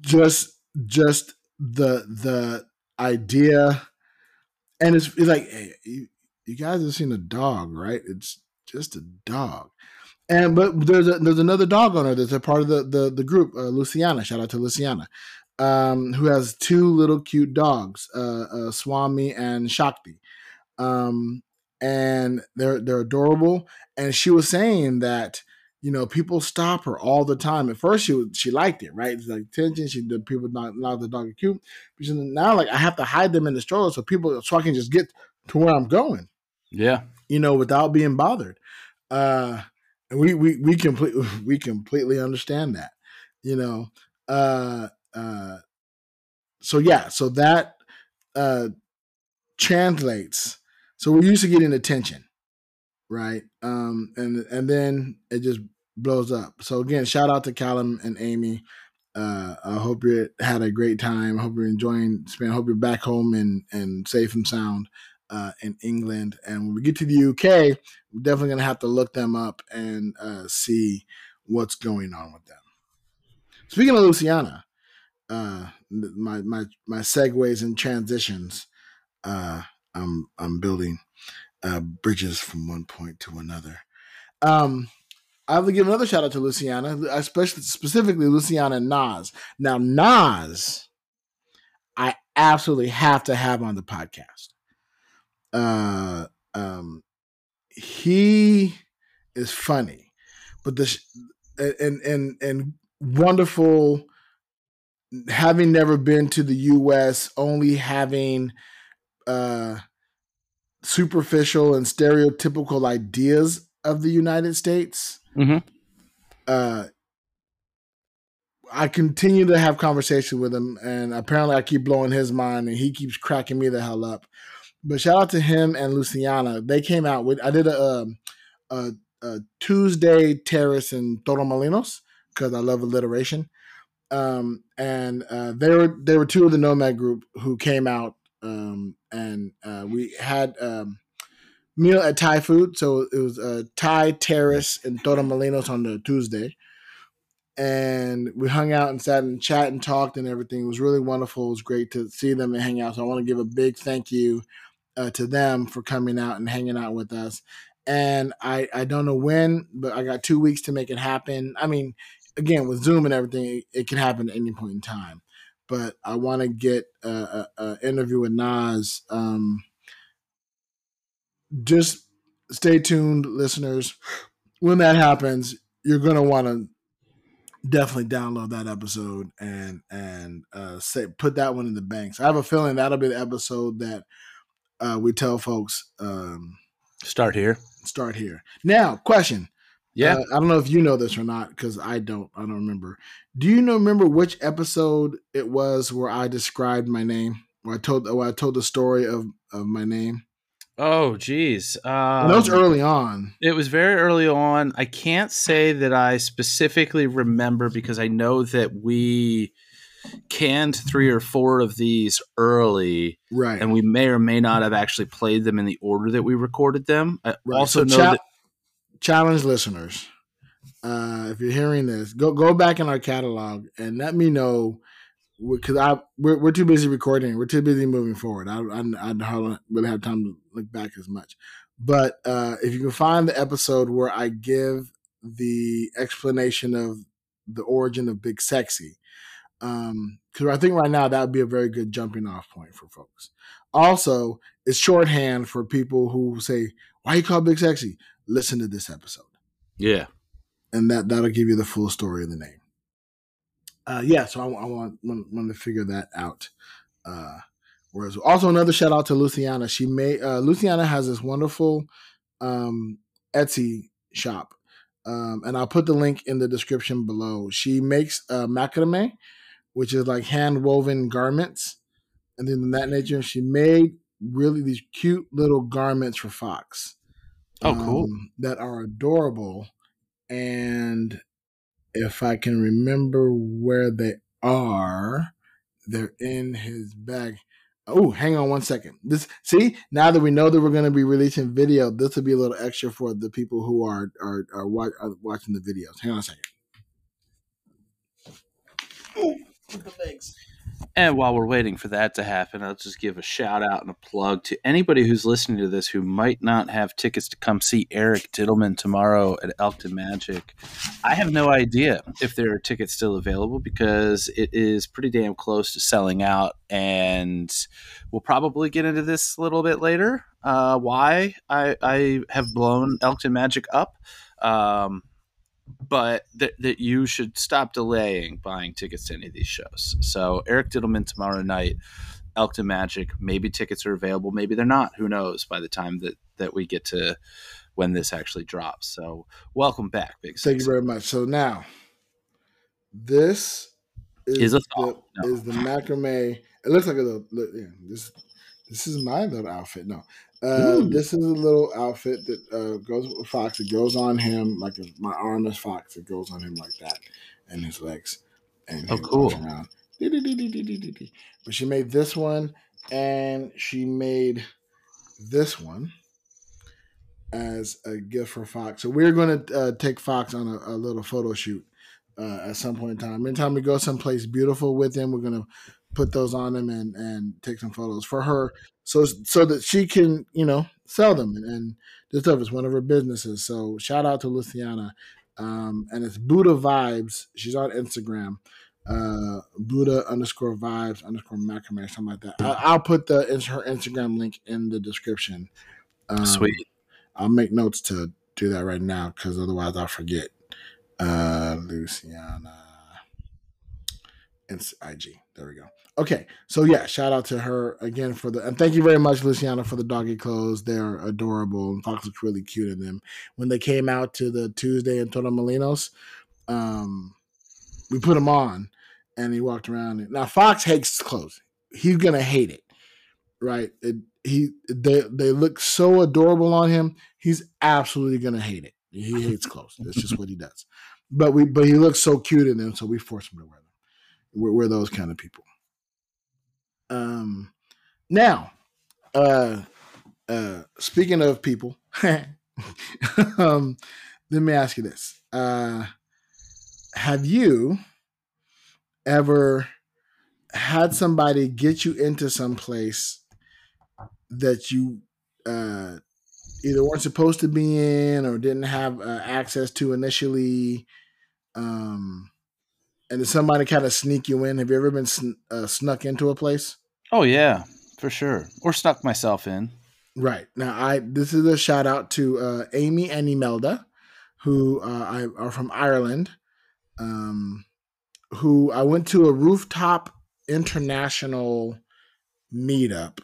just just the the idea and it's, it's like hey, you, you guys have seen a dog right it's just a dog and but there's a there's another dog owner that's a part of the the, the group uh, luciana shout out to luciana um who has two little cute dogs uh, uh swami and shakti um and they're they're adorable and she was saying that you know, people stop her all the time. At first, she was, she liked it, right? It's like attention. She did people not not the dog cute. But now, like, I have to hide them in the stroller so people so I can just get to where I'm going, Yeah. you know, without being bothered. Uh, and we we we completely we completely understand that, you know. Uh, uh, so yeah, so that uh translates. So we're used to getting attention, right? Um, and and then it just blows up. So again, shout out to Callum and Amy. Uh, I hope you had a great time. I hope you're enjoying. Spain. I hope you're back home and and safe and sound uh, in England. And when we get to the UK, we're definitely gonna have to look them up and uh, see what's going on with them. Speaking of Luciana, uh, my my my segues and transitions. I'm I'm building uh, bridges from one point to another. Um, I to give another shout out to Luciana, especially specifically Luciana and Nas. Now Nas, I absolutely have to have on the podcast. Uh, um, he is funny, but the and and and wonderful. Having never been to the U.S., only having uh superficial and stereotypical ideas of the United States. Mhm. Uh, I continue to have conversation with him, and apparently I keep blowing his mind, and he keeps cracking me the hell up. But shout out to him and Luciana. They came out with. I did a, um, a, a Tuesday Terrace in Torremolinos because I love alliteration. Um, and uh, they were they were two of the Nomad group who came out um, and uh, we had um, meal at Thai food. So it was uh, Thai Terrace in Torremolinos on the Tuesday. And we hung out and sat and chat and talked and everything. It was really wonderful. It was great to see them and hang out. So I want to give a big thank you uh, to them for coming out and hanging out with us. And I, I don't know when, but I got two weeks to make it happen. I mean, again, with Zoom and everything, it, it can happen at any point in time. But I want to get an interview with Nas. Um, just stay tuned, listeners. When that happens, you're gonna want to definitely download that episode and and uh, say put that one in the banks. I have a feeling that'll be the episode that uh, we tell folks um, start here. Start here. Now, question. Yeah, uh, I don't know if you know this or not because I don't. I don't remember. Do you know remember which episode it was where I described my name? Where I told where I told the story of of my name. Oh, geez. Um, that was early on. It was very early on. I can't say that I specifically remember because I know that we canned three or four of these early, right? And we may or may not have actually played them in the order that we recorded them. I right. also so know cha- that challenge listeners. Uh, if you're hearing this, go go back in our catalog and let me know because I we're, we're too busy recording. We're too busy moving forward. I I, I don't really have time to look back as much. But uh, if you can find the episode where I give the explanation of the origin of Big Sexy, because um, I think right now that would be a very good jumping off point for folks. Also, it's shorthand for people who say, "Why you call Big Sexy?" Listen to this episode. Yeah, and that that'll give you the full story of the name uh, yeah, so I, I want, want, to figure that out. Uh, whereas also another shout out to Luciana. She made uh, Luciana has this wonderful um, Etsy shop, um, and I'll put the link in the description below. She makes uh, macrame, which is like hand woven garments, and then in that nature, she made really these cute little garments for Fox. Oh, cool! Um, that are adorable, and if I can remember where they are, they're in his bag. Oh, hang on one second. This see now that we know that we're going to be releasing video, this will be a little extra for the people who are are are, are watching the videos. Hang on a second. Oh, the legs. And while we're waiting for that to happen, I'll just give a shout out and a plug to anybody who's listening to this who might not have tickets to come see Eric Dittelman tomorrow at Elkton Magic. I have no idea if there are tickets still available because it is pretty damn close to selling out. And we'll probably get into this a little bit later. Uh, why I, I have blown Elkton Magic up. Um, but that, that you should stop delaying buying tickets to any of these shows. So Eric Dittelman tomorrow night, Elkton Magic. Maybe tickets are available, maybe they're not. Who knows? By the time that that we get to when this actually drops. So welcome back, Big. Thank you very much. So now, this is, is, the, no. is the macrame. It looks like a little. Yeah, this this is my little outfit. No, uh, this is a little outfit that uh, goes with Fox. It goes on him like my arm is Fox. It goes on him like that, and his legs. And oh, cool. Around. But she made this one, and she made this one as a gift for Fox. So we're going to uh, take Fox on a, a little photo shoot uh, at some point in time. Anytime we go someplace beautiful with him, we're going to put those on them and and take some photos for her so so that she can you know sell them and, and this stuff is one of her businesses. So shout out to luciana. Um, and it's budha vibes. She's on instagram uh, budha underscore vibes underscore macrame something like that. I, will put the her instagram link in the description. Um, sweet. I'll make notes to do that right now because otherwise i'll forget. Uh luciana. It's ig there we go Okay, so yeah, shout out to her again for the and thank you very much, Luciana, for the doggy clothes. They're adorable, and Fox looks really cute in them. When they came out to the Tuesday in Torremolinos, um, we put them on, and he walked around. Now Fox hates clothes; he's gonna hate it, right? It, he they they look so adorable on him. He's absolutely gonna hate it. He hates clothes. That's just what he does. But we but he looks so cute in them, so we force him to wear them. We're, we're those kind of people. Um, now, uh, uh, speaking of people, um, let me ask you this: uh, Have you ever had somebody get you into some place that you uh, either weren't supposed to be in or didn't have uh, access to initially? Um, and did somebody kind of sneak you in? Have you ever been sn- uh, snuck into a place? Oh yeah, for sure. Or snuck myself in. Right now, I this is a shout out to uh, Amy and Imelda, who uh, I, are from Ireland. Um, who I went to a rooftop international meetup,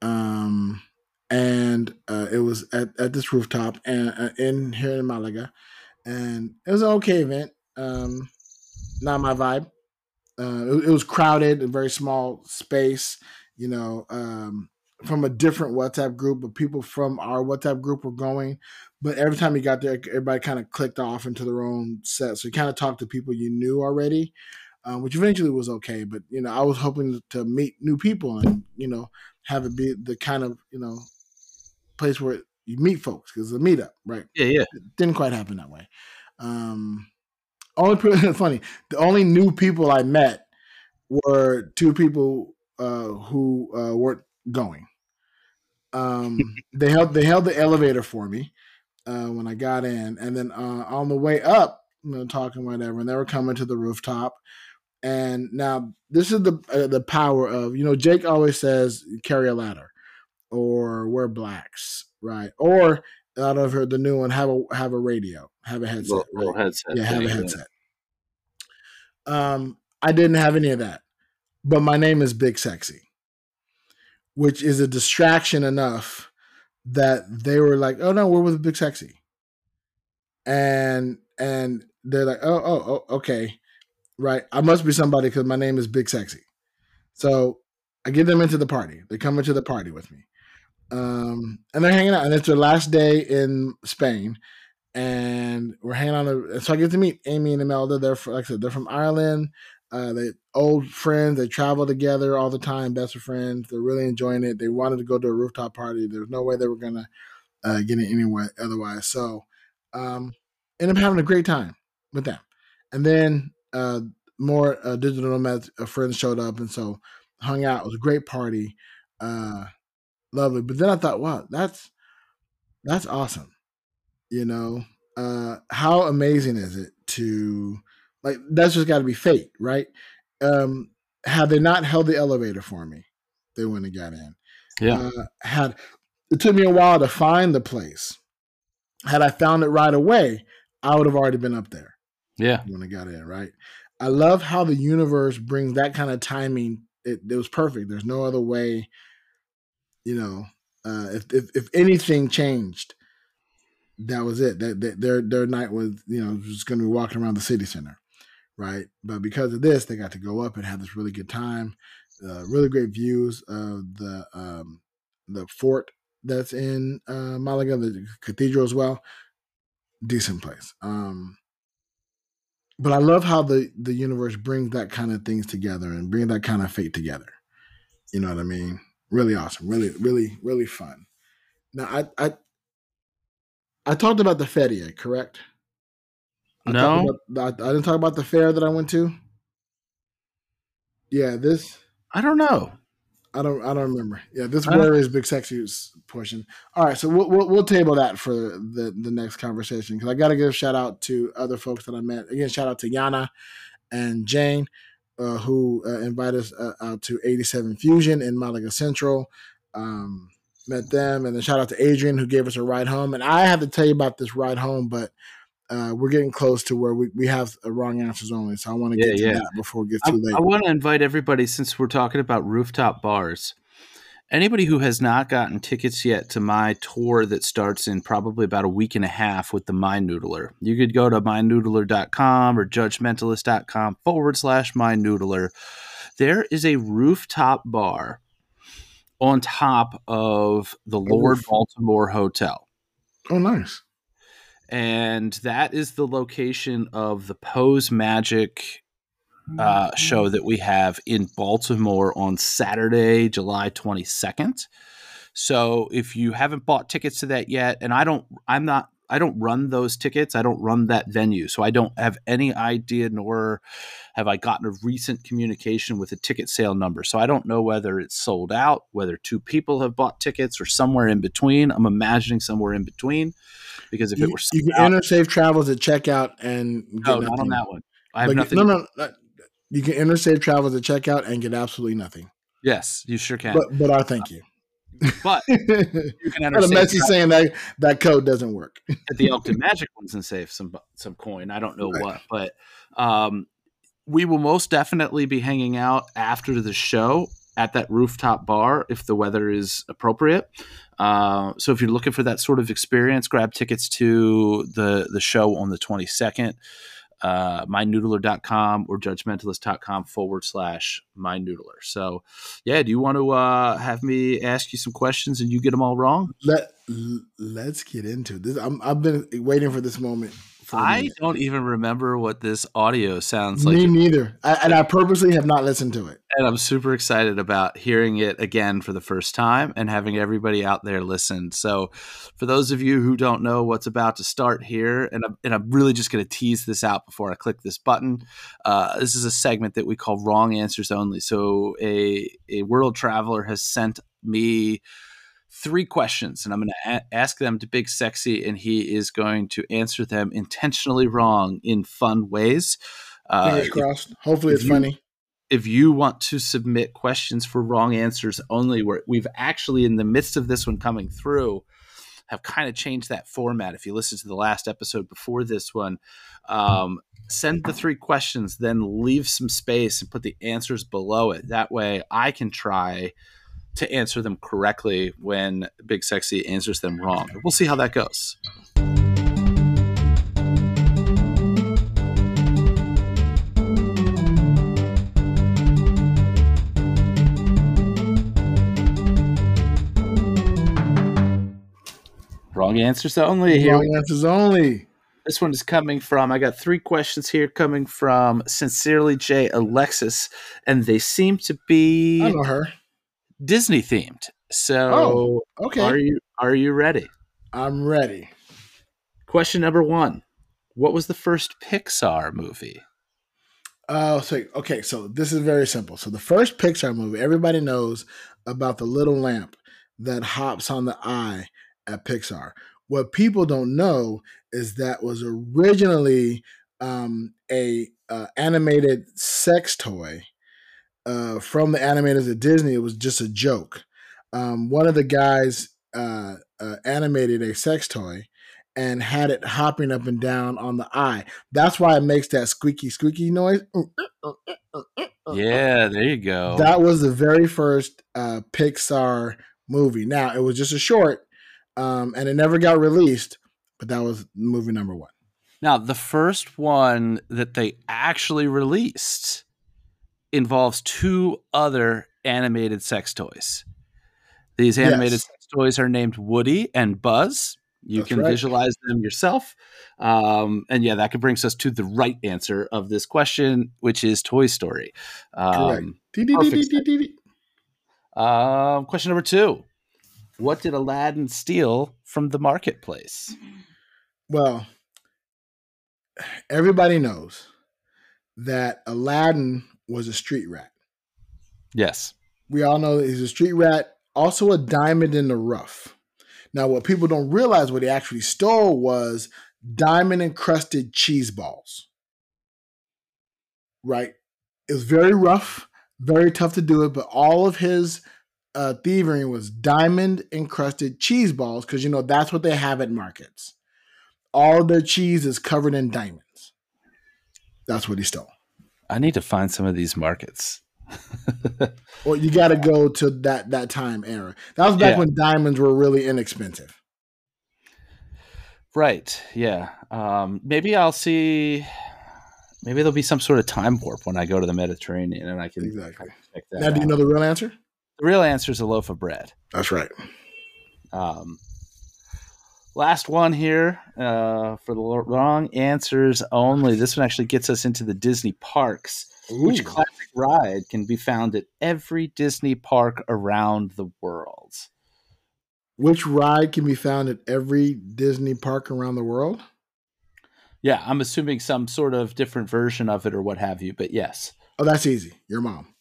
um, and uh, it was at, at this rooftop and uh, in here in Malaga, and it was an okay event. Um, not my vibe. Uh, it, it, was crowded, a very small space. You know, um, from a different WhatsApp group, but people from our WhatsApp group were going. But every time you got there, everybody kind of clicked off into their own set. So you kind of talked to people you knew already, um, which eventually was okay. But you know, I was hoping to meet new people and you know have it be the kind of you know place where you meet folks because it's a meetup, right? Yeah, yeah. It didn't quite happen that way. Um, only funny. The only new people I met were two people uh, who uh, weren't going. Um, they held they held the elevator for me uh, when I got in, and then uh, on the way up, you know, talking whatever, and they were coming to the rooftop. And now this is the uh, the power of you know Jake always says carry a ladder or wear blacks, right? Or I don't know if you heard the new one have a have a radio, have a headset, little, right? little headset, yeah, have a headset. Um, I didn't have any of that, but my name is Big Sexy which is a distraction enough that they were like, "Oh no, we're with Big Sexy," and and they're like, "Oh oh oh okay, right. I must be somebody because my name is Big Sexy." So I get them into the party. They come into the party with me, um, and they're hanging out. And it's their last day in Spain, and we're hanging on. so I get to meet Amy and Imelda. They're like I said, they're from Ireland. Uh, they old friends. They travel together all the time, best of friends. They're really enjoying it. They wanted to go to a rooftop party. There's no way they were gonna uh, get it anyway otherwise. So, um, end up having a great time with them. And then uh, more uh, digital uh, friends showed up, and so hung out. It was a great party, uh, lovely. But then I thought, wow, that's that's awesome. You know, uh, how amazing is it to like that's just got to be fate, right? Um, had they not held the elevator for me, they wouldn't have got in. Yeah. Uh, had it took me a while to find the place. Had I found it right away, I would have already been up there. Yeah. When I got in, right? I love how the universe brings that kind of timing. It, it was perfect. There's no other way. You know, uh, if, if if anything changed, that was it. That, that their their night was you know just going to be walking around the city center right? But because of this, they got to go up and have this really good time. Uh, really great views of the um, the fort that's in uh, Malaga, the cathedral as well. Decent place. Um, but I love how the the universe brings that kind of things together and bring that kind of fate together. You know what I mean? Really awesome. Really, really, really fun. Now I I I talked about the feria, correct? I no, about, I, I, didn't talk about the fair that I went to. Yeah, this. I don't know. I don't. I don't remember. Yeah, this where is big sexy portion. All right, so we'll, we'll, we'll table that for the the next conversation because I got to give a shout out to other folks that I met. Again, shout out to Yana and Jane, uh, who uh, invited us uh, out to 87 Fusion in Malaga Central. Um, met them, and then shout out to Adrian who gave us a ride home. And I have to tell you about this ride home, but uh, we're getting close to where we, we have wrong answers only. So I want to yeah, get to yeah. that before it gets too late. I, I want to invite everybody since we're talking about rooftop bars. Anybody who has not gotten tickets yet to my tour that starts in probably about a week and a half with the Mind Noodler, you could go to mindnoodler.com or judgmentalist.com forward slash Mind Noodler. There is a rooftop bar on top of the Lord Baltimore Hotel. Oh, nice and that is the location of the Pose Magic uh, show that we have in Baltimore on Saturday, July 22nd. So if you haven't bought tickets to that yet, and I don't, I'm not, I don't run those tickets. I don't run that venue, so I don't have any idea, nor have I gotten a recent communication with a ticket sale number. So I don't know whether it's sold out, whether two people have bought tickets, or somewhere in between. I'm imagining somewhere in between because if you, it were you can out, enter Safe Travels at checkout and get no, not on that one. I have nothing. no, no, no. You can enter Safe Travels at checkout and get absolutely nothing. Yes, you sure can. But but our thank you. But you can enter a Safe saying that that code doesn't work. at the Elkton Magic ones and save some some coin. I don't know Right. what, but um, we will most definitely be hanging out after the show at that rooftop bar if the weather is appropriate. Uh, so if you're looking for that sort of experience, grab tickets to the the show on the 22nd. Uh, mindnoodler.com or judgmentalist.com forward slash Mind Noodler. So, yeah, do you want to uh, have me ask you some questions and you get them all wrong? Let let's get into this. I'm, I've been waiting for this moment. I don't even remember what this audio sounds like. Me neither. I, and I purposely have not listened to it. And I'm super excited about hearing it again for the first time and having everybody out there listen. So, for those of you who don't know what's about to start here, and I'm, and I'm really just going to tease this out before I click this button, uh, this is a segment that we call Wrong Answers Only. So, a, a world traveler has sent me three questions, and I'm going to a- ask them to Big Sexy, and he is going to answer them intentionally wrong in fun ways. Uh, Fingers crossed. Hopefully, if it's you- funny. if you want to submit questions for wrong answers only, where we've actually in the midst of this one coming through, have kind of changed that format. If you listen to the last episode before this one, um, send the three questions, then leave some space and put the answers below it. That way, I can try to answer them correctly when Big Sexy answers them wrong. We'll see how that goes. Wrong answers only. Here Wrong answers only. This one is coming from, I got three questions here coming from Sincerely J. Alexis, and they seem to I be know her. Disney themed. So Oh, Okay, are you are you ready? I'm ready. Question number one. What was the first Pixar movie? Uh, so okay, so this is very simple. So the first Pixar movie, everybody knows about the little lamp that hops on the eye at Pixar. What people don't know is that was originally um, a uh, animated sex toy uh, from the animators at Disney. It was just a joke. Um, one of the guys uh, uh, animated a sex toy and had it hopping up and down on the eye. That's why it makes that squeaky squeaky noise. Yeah, there you go. That was the very first uh, Pixar movie. Now it was just a short, um, and it never got released. But that was movie number one. now, the first one that they actually released involves two other animated sex toys. These animated Yes. sex toys are named Woody and Buzz. You That's can right. visualize them yourself. Um, and yeah, that brings us to the right answer of this question, which is Toy Story. Correct. Um, um, question number two What did Aladdin steal from the marketplace? Well, everybody knows that Aladdin was a street rat. Yes. We all know that he's a street rat, also a diamond in the rough. Now, what people don't realize what he actually stole was diamond encrusted cheese balls. Right? It was very rough, very tough to do it, but all of his uh, thievery was diamond encrusted cheese balls because, you know, that's what they have at markets. All their cheese is covered in diamonds. That's what he stole. I need to find some of these markets. Well, you got to go to that that time era. That was back Yeah. when diamonds were really inexpensive. Right. Yeah. Um, maybe I'll see. Maybe there'll be some sort of time warp when I go to the Mediterranean, and I can Exactly. check that Now, do you out. know the real answer? the real answer is a loaf of bread. That's right. Um, last one here uh, for the wrong answers only. This one actually gets us into the Disney parks. Which classic ride can be found at every Disney park around the world? which ride can be found at every Disney park around the world? Yeah, I'm assuming some sort of different version of it or what have you, but yes. Oh, that's easy. Your mom.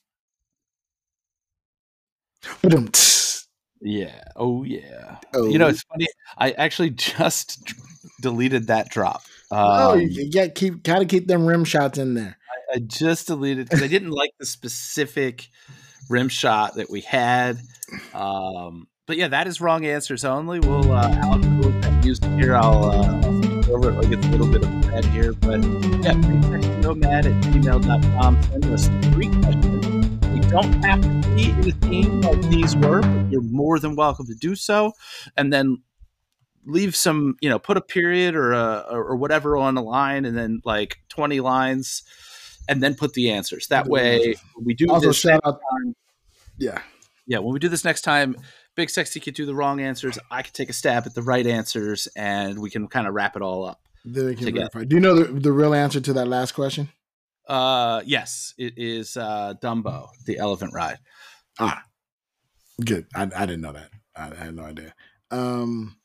Yeah. Oh, yeah. Oh. You know, it's funny. I actually just deleted that drop. Um, oh, you got keep gotta keep them rim shots in there. I, I just deleted because I didn't like the specific rim shot that we had. Um, but yeah, that is wrong answers only. We'll uh, I'll use it here. I'll uh, over it like it's a little bit of bad here, but yeah, nomad at gmail.com. Send us three questions. Don't have to be in a theme like these were, but you're more than welcome to do so. And then leave some, you know, put a period or a, or whatever on a line, and then like 20 lines, and then put the answers. That way, we do also this shout out. Time, yeah, yeah. When we do this next time, Big Sexy could do the wrong answers. I could take a stab at the right answers, and we can kind of wrap it all up. Then we can verify. Do you know the, the real answer to that last question? Uh, yes, it is uh, Dumbo, the elephant ride. Ah, good. I, I didn't know that. I, I had no idea. Um,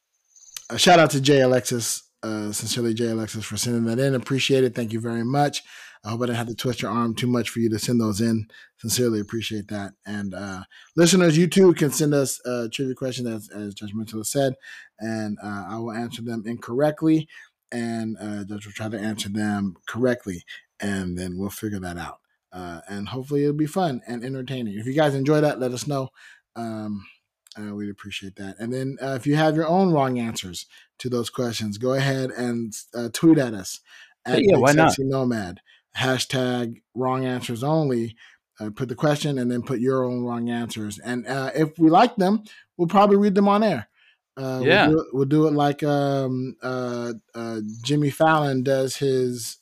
a shout out to Jay Alexis, uh, sincerely Jay Alexis for sending that in. Appreciate it. Thank you very much. I hope I didn't have to twist your arm too much for you to send those in. Sincerely appreciate that. And uh, listeners, you too can send us a trivia question as, as Judge Mentalist said, and uh, I will answer them incorrectly, and uh, Judge will try to answer them correctly, and then we'll figure that out. Uh, and hopefully it'll be fun and entertaining. If you guys enjoy that, let us know. Um, uh, we'd appreciate that. And then uh, if you have your own wrong answers to those questions, go ahead and uh, tweet at us at yeah, why not? Nomad hashtag wrong answers only. Uh, put the question and then put your own wrong answers. And uh, if we like them, we'll probably read them on air. Uh, yeah, we'll do, it, we'll do it like um, uh, uh, Jimmy Fallon does his.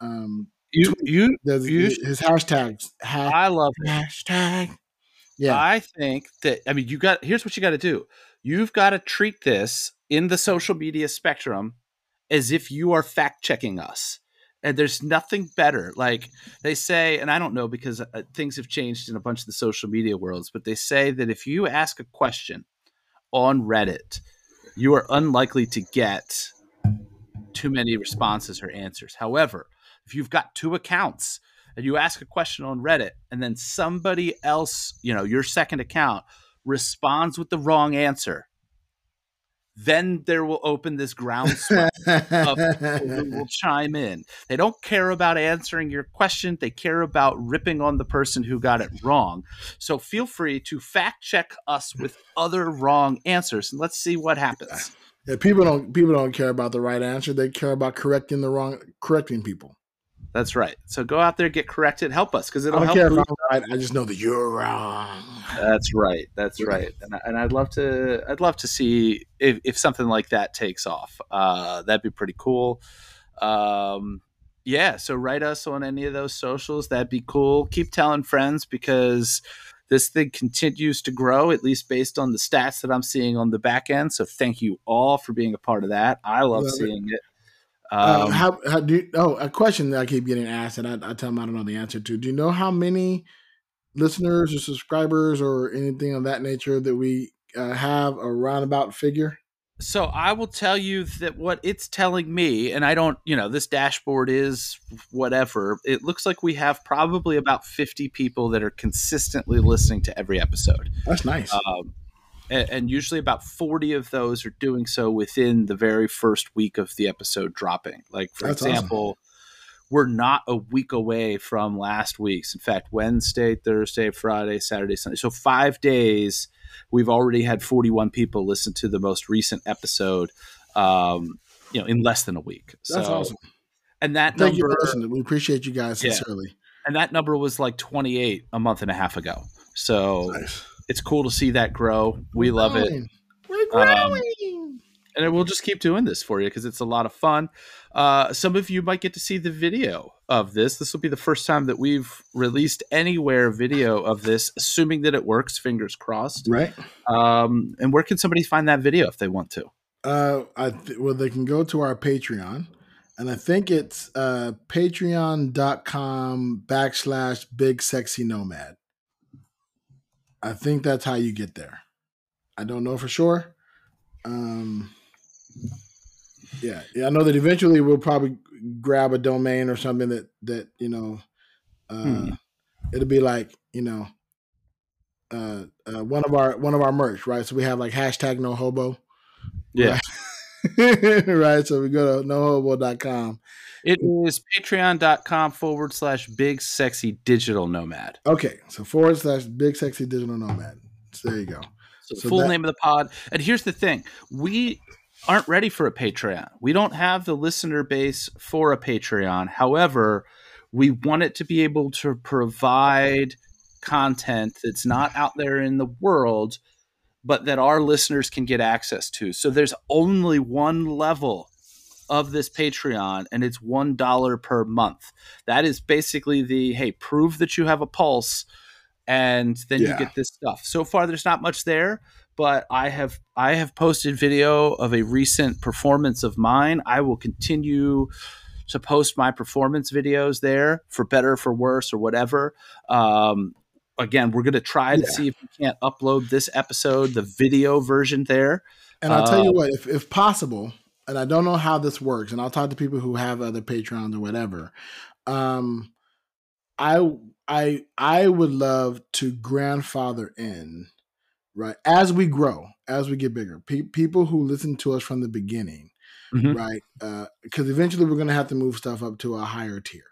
Um, you you does you, his, his hashtags. Ha- I love hashtag. Yeah, I think that I mean you got. Here's what you got to do. You've got to treat this in the social media spectrum as if you are fact checking us and there's nothing better like they say and i don't know because uh, things have changed in a bunch of the social media worlds but they say that if you ask a question on reddit you are unlikely to get too many responses or answers however if you've got two accounts and you ask a question on reddit and then somebody else you know your second account responds with the wrong answer then there will open this groundswell of people who will chime in. They don't care about answering your question, they care about ripping on the person who got it wrong. So feel free to fact check us with other wrong answers and let's see what happens. Yeah, people don't people don't care about the right answer. They care about correcting the wrong correcting people. That's right. So go out there, get corrected, help us because it'll I don't help. Care if I'm right. I just know that you're wrong. That's right. That's right. And, and I'd love to. I'd love to see if, if something like that takes off. Uh, that'd be pretty cool. Um, yeah. So write us on any of those socials. That'd be cool. Keep telling friends because this thing continues to grow, at least based on the stats that I'm seeing on the back end. So thank you all for being a part of that. I love, love seeing it. it. Uh, um, uh, how, how do you, oh a question that I keep getting asked and I, I tell them I don't know the answer to. Do you know how many listeners or subscribers or anything of that nature that we uh, have a roundabout figure? So I will tell you that what it's telling me, and I don't, you know, this dashboard is whatever. It looks like we have probably about fifty people that are consistently listening to every episode. That's nice. Um, and, and usually about 40 of those are doing so within the very first week of the episode dropping like for That's example awesome. we're not a week away from last week's in fact wednesday thursday friday saturday sunday so five days we've already had 41 people listen to the most recent episode um, you know in less than a week That's so, awesome and that Thank number. We appreciate you guys sincerely. Yeah. And that number was like 28 a month and a half ago. So nice it's cool to see that grow. We We're love growing. it. We're growing. Um, and we'll just keep doing this for you because it's a lot of fun. Uh, some of you might get to see the video of this. This will be the first time that we've released anywhere video of this, assuming that it works. Fingers crossed. Right. Um, and where can somebody find that video if they want to? Uh, I th- well, they can go to our Patreon, and I think it's uh, patreon.com backslash big sexy nomad. I think that's how you get there. I don't know for sure. Um, yeah, yeah, I know that eventually we'll probably grab a domain or something that that you know, uh, hmm. it'll be like you know, uh, uh, one of our one of our merch, right? So we have like hashtag no hobo. Yeah. Right. right. So we go to nohobo.com. It is patreon.com forward slash big sexy digital nomad. Okay. So forward slash big sexy digital nomad. So there you go. So, so full that, name of the pod. And here's the thing we aren't ready for a Patreon. We don't have the listener base for a Patreon. However, we want it to be able to provide content that's not out there in the world, but that our listeners can get access to. So there's only one level of this Patreon, and it's $1 per month. That is basically the hey, prove that you have a pulse, and then yeah. you get this stuff. So far, there's not much there but I have I have posted video of a recent performance of mine. I will continue to post my performance videos there for better for worse or whatever. Um, again, we're going to try yeah. to see if we can't upload this episode, the video version there. And I'll tell you uh, what, if, if possible, and I don't know how this works, and I'll talk to people who have other Patreons or whatever. Um, I I I would love to grandfather in right? As we grow, as we get bigger, pe- people who listen to us from the beginning, mm-hmm. right? Because uh, eventually we're going to have to move stuff up to a higher tier,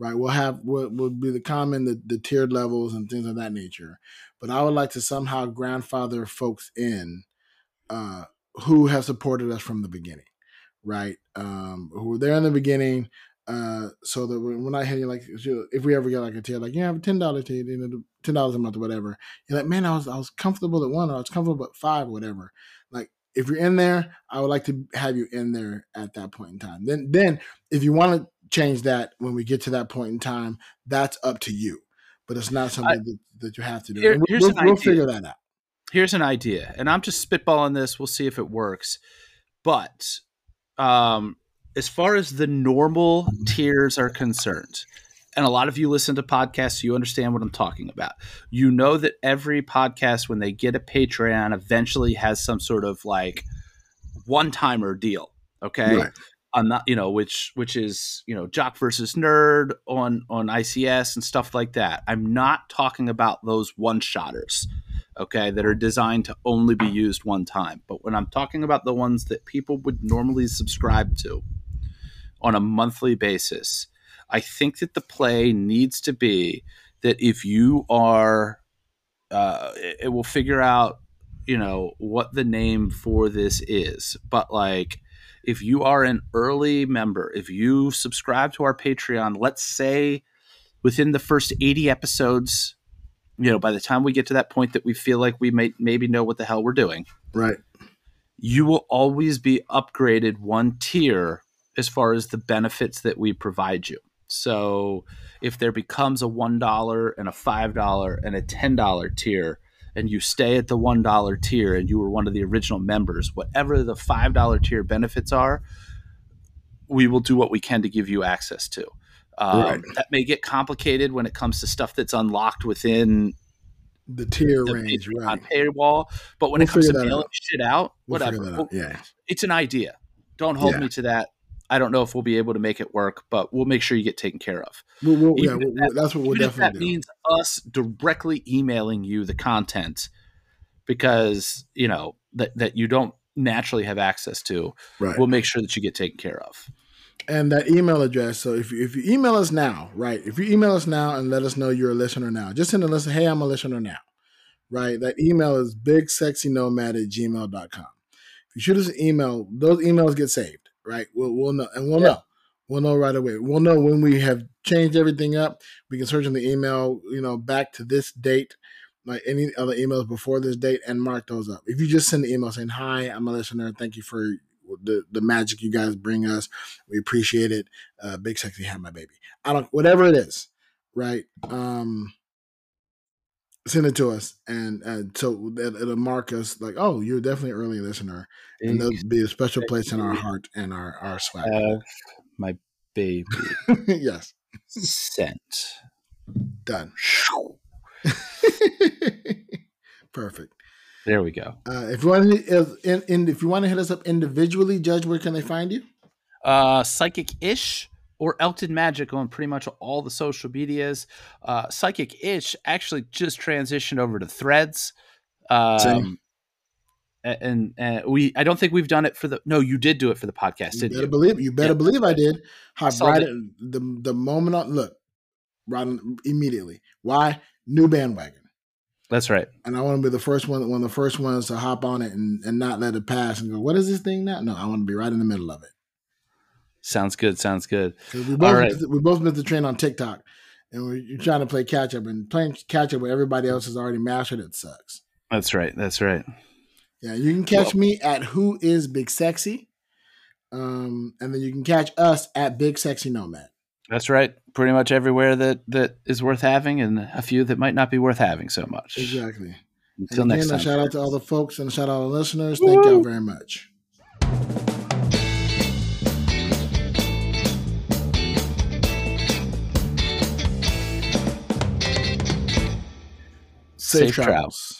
right? We'll have what will be the common, the, the tiered levels and things of that nature. But I would like to somehow grandfather folks in uh, who have supported us from the beginning, right? Um, who were there in the beginning, uh, so that we're not hitting like if we ever get like a tier, like you have a ten dollar tier, you know, ten dollars a month or whatever. You're like, man, I was I was comfortable at one, or I was comfortable at five, or whatever. Like if you're in there, I would like to have you in there at that point in time. Then then if you want to change that when we get to that point in time, that's up to you. But it's not something I, that, that, you have to do. Here, we'll, we'll, we'll figure that out. Here's an idea, and I'm just spitballing this. We'll see if it works. But um, as far as the normal tiers are concerned, and a lot of you listen to podcasts, so you understand what I'm talking about. You know that every podcast, when they get a Patreon, eventually has some sort of like one timer deal. Okay. Right. I'm not, you know, which which is you know jock versus nerd on on ICS and stuff like that. I'm not talking about those one shotters, okay, that are designed to only be used one time. But when I'm talking about the ones that people would normally subscribe to, on a monthly basis. I think that the play needs to be that if you are, uh, it will figure out, you know, what the name for this is. But like, if you are an early member, if you subscribe to our Patreon, let's say within the first 80 episodes, you know, by the time we get to that point that we feel like we may maybe know what the hell we're doing. Right. You will always be upgraded one tier as far as the benefits that we provide you. So if there becomes a $1 and a $5 and a $10 tier, and you stay at the $1 tier and you were one of the original members, whatever the $5 tier benefits are, we will do what we can to give you access to. Um, right. That may get complicated when it comes to stuff that's unlocked within the tier the range, right? Paywall, but when we'll it comes to mailing shit out, we'll whatever, out. yeah, it's an idea. Don't hold yeah. me to that. I don't know if we'll be able to make it work, but we'll make sure you get taken care of. We'll, we'll, yeah, that, that's what we'll definitely that do. means us directly emailing you the content because you know that that you don't naturally have access to. Right. We'll make sure that you get taken care of. And that email address. So if you, if you email us now, right? If you email us now and let us know you're a listener now, just send a listen. Hey, I'm a listener now. Right. That email is bigsexynomad at gmail.com. If you shoot us an email, those emails get saved right? We'll we'll know, and we'll yeah. know. We'll know right away. We'll know when we have changed everything up. We can search in the email, you know, back to this date, like any other emails before this date, and mark those up. If you just send an email saying, "Hi, I'm a listener. Thank you for the the magic you guys bring us. We appreciate it. Uh, big sexy have my baby. I don't whatever it is, right? Um, send it to us, and, and so that it'll mark us like, oh, you're definitely an early listener, and there'll be a special place in our heart and our our swag. Have my baby. yes. Sent. Done. Perfect. There we go. Uh, if you want to, if, in, if you want to hit us up individually, Judge, where can they find you? Uh, Psychic Ish or Elkton Magic on pretty much all the social medias. Uh, Psychic Ish actually just transitioned over to Threads. Um, Same. and, and we I don't think we've done it for the no you did do it for the podcast You didn't better you believe you better Yeah. believe I did. Hop saw right that. the the moment on look, right on, immediately. Why new bandwagon? That's right And I want to be the first one, one of the first ones to hop on it and, and not let it pass and go, what is this thing now? No, I want to be right in the middle of it. sounds good sounds good. we both All right. we both missed the train on TikTok, and we're trying to play catch up and playing catch up where everybody else has already mastered it sucks. that's right that's right Yeah, you can catch me at Who is Big Sexy, um, and then you can catch us at Big Sexy Nomad. That's right pretty much everywhere that that is worth having and a few that might not be worth having so much Exactly. until and next again, time a shout out to all the folks and a shout out to the listeners. Thank y'all very much. Safe, Safe travels.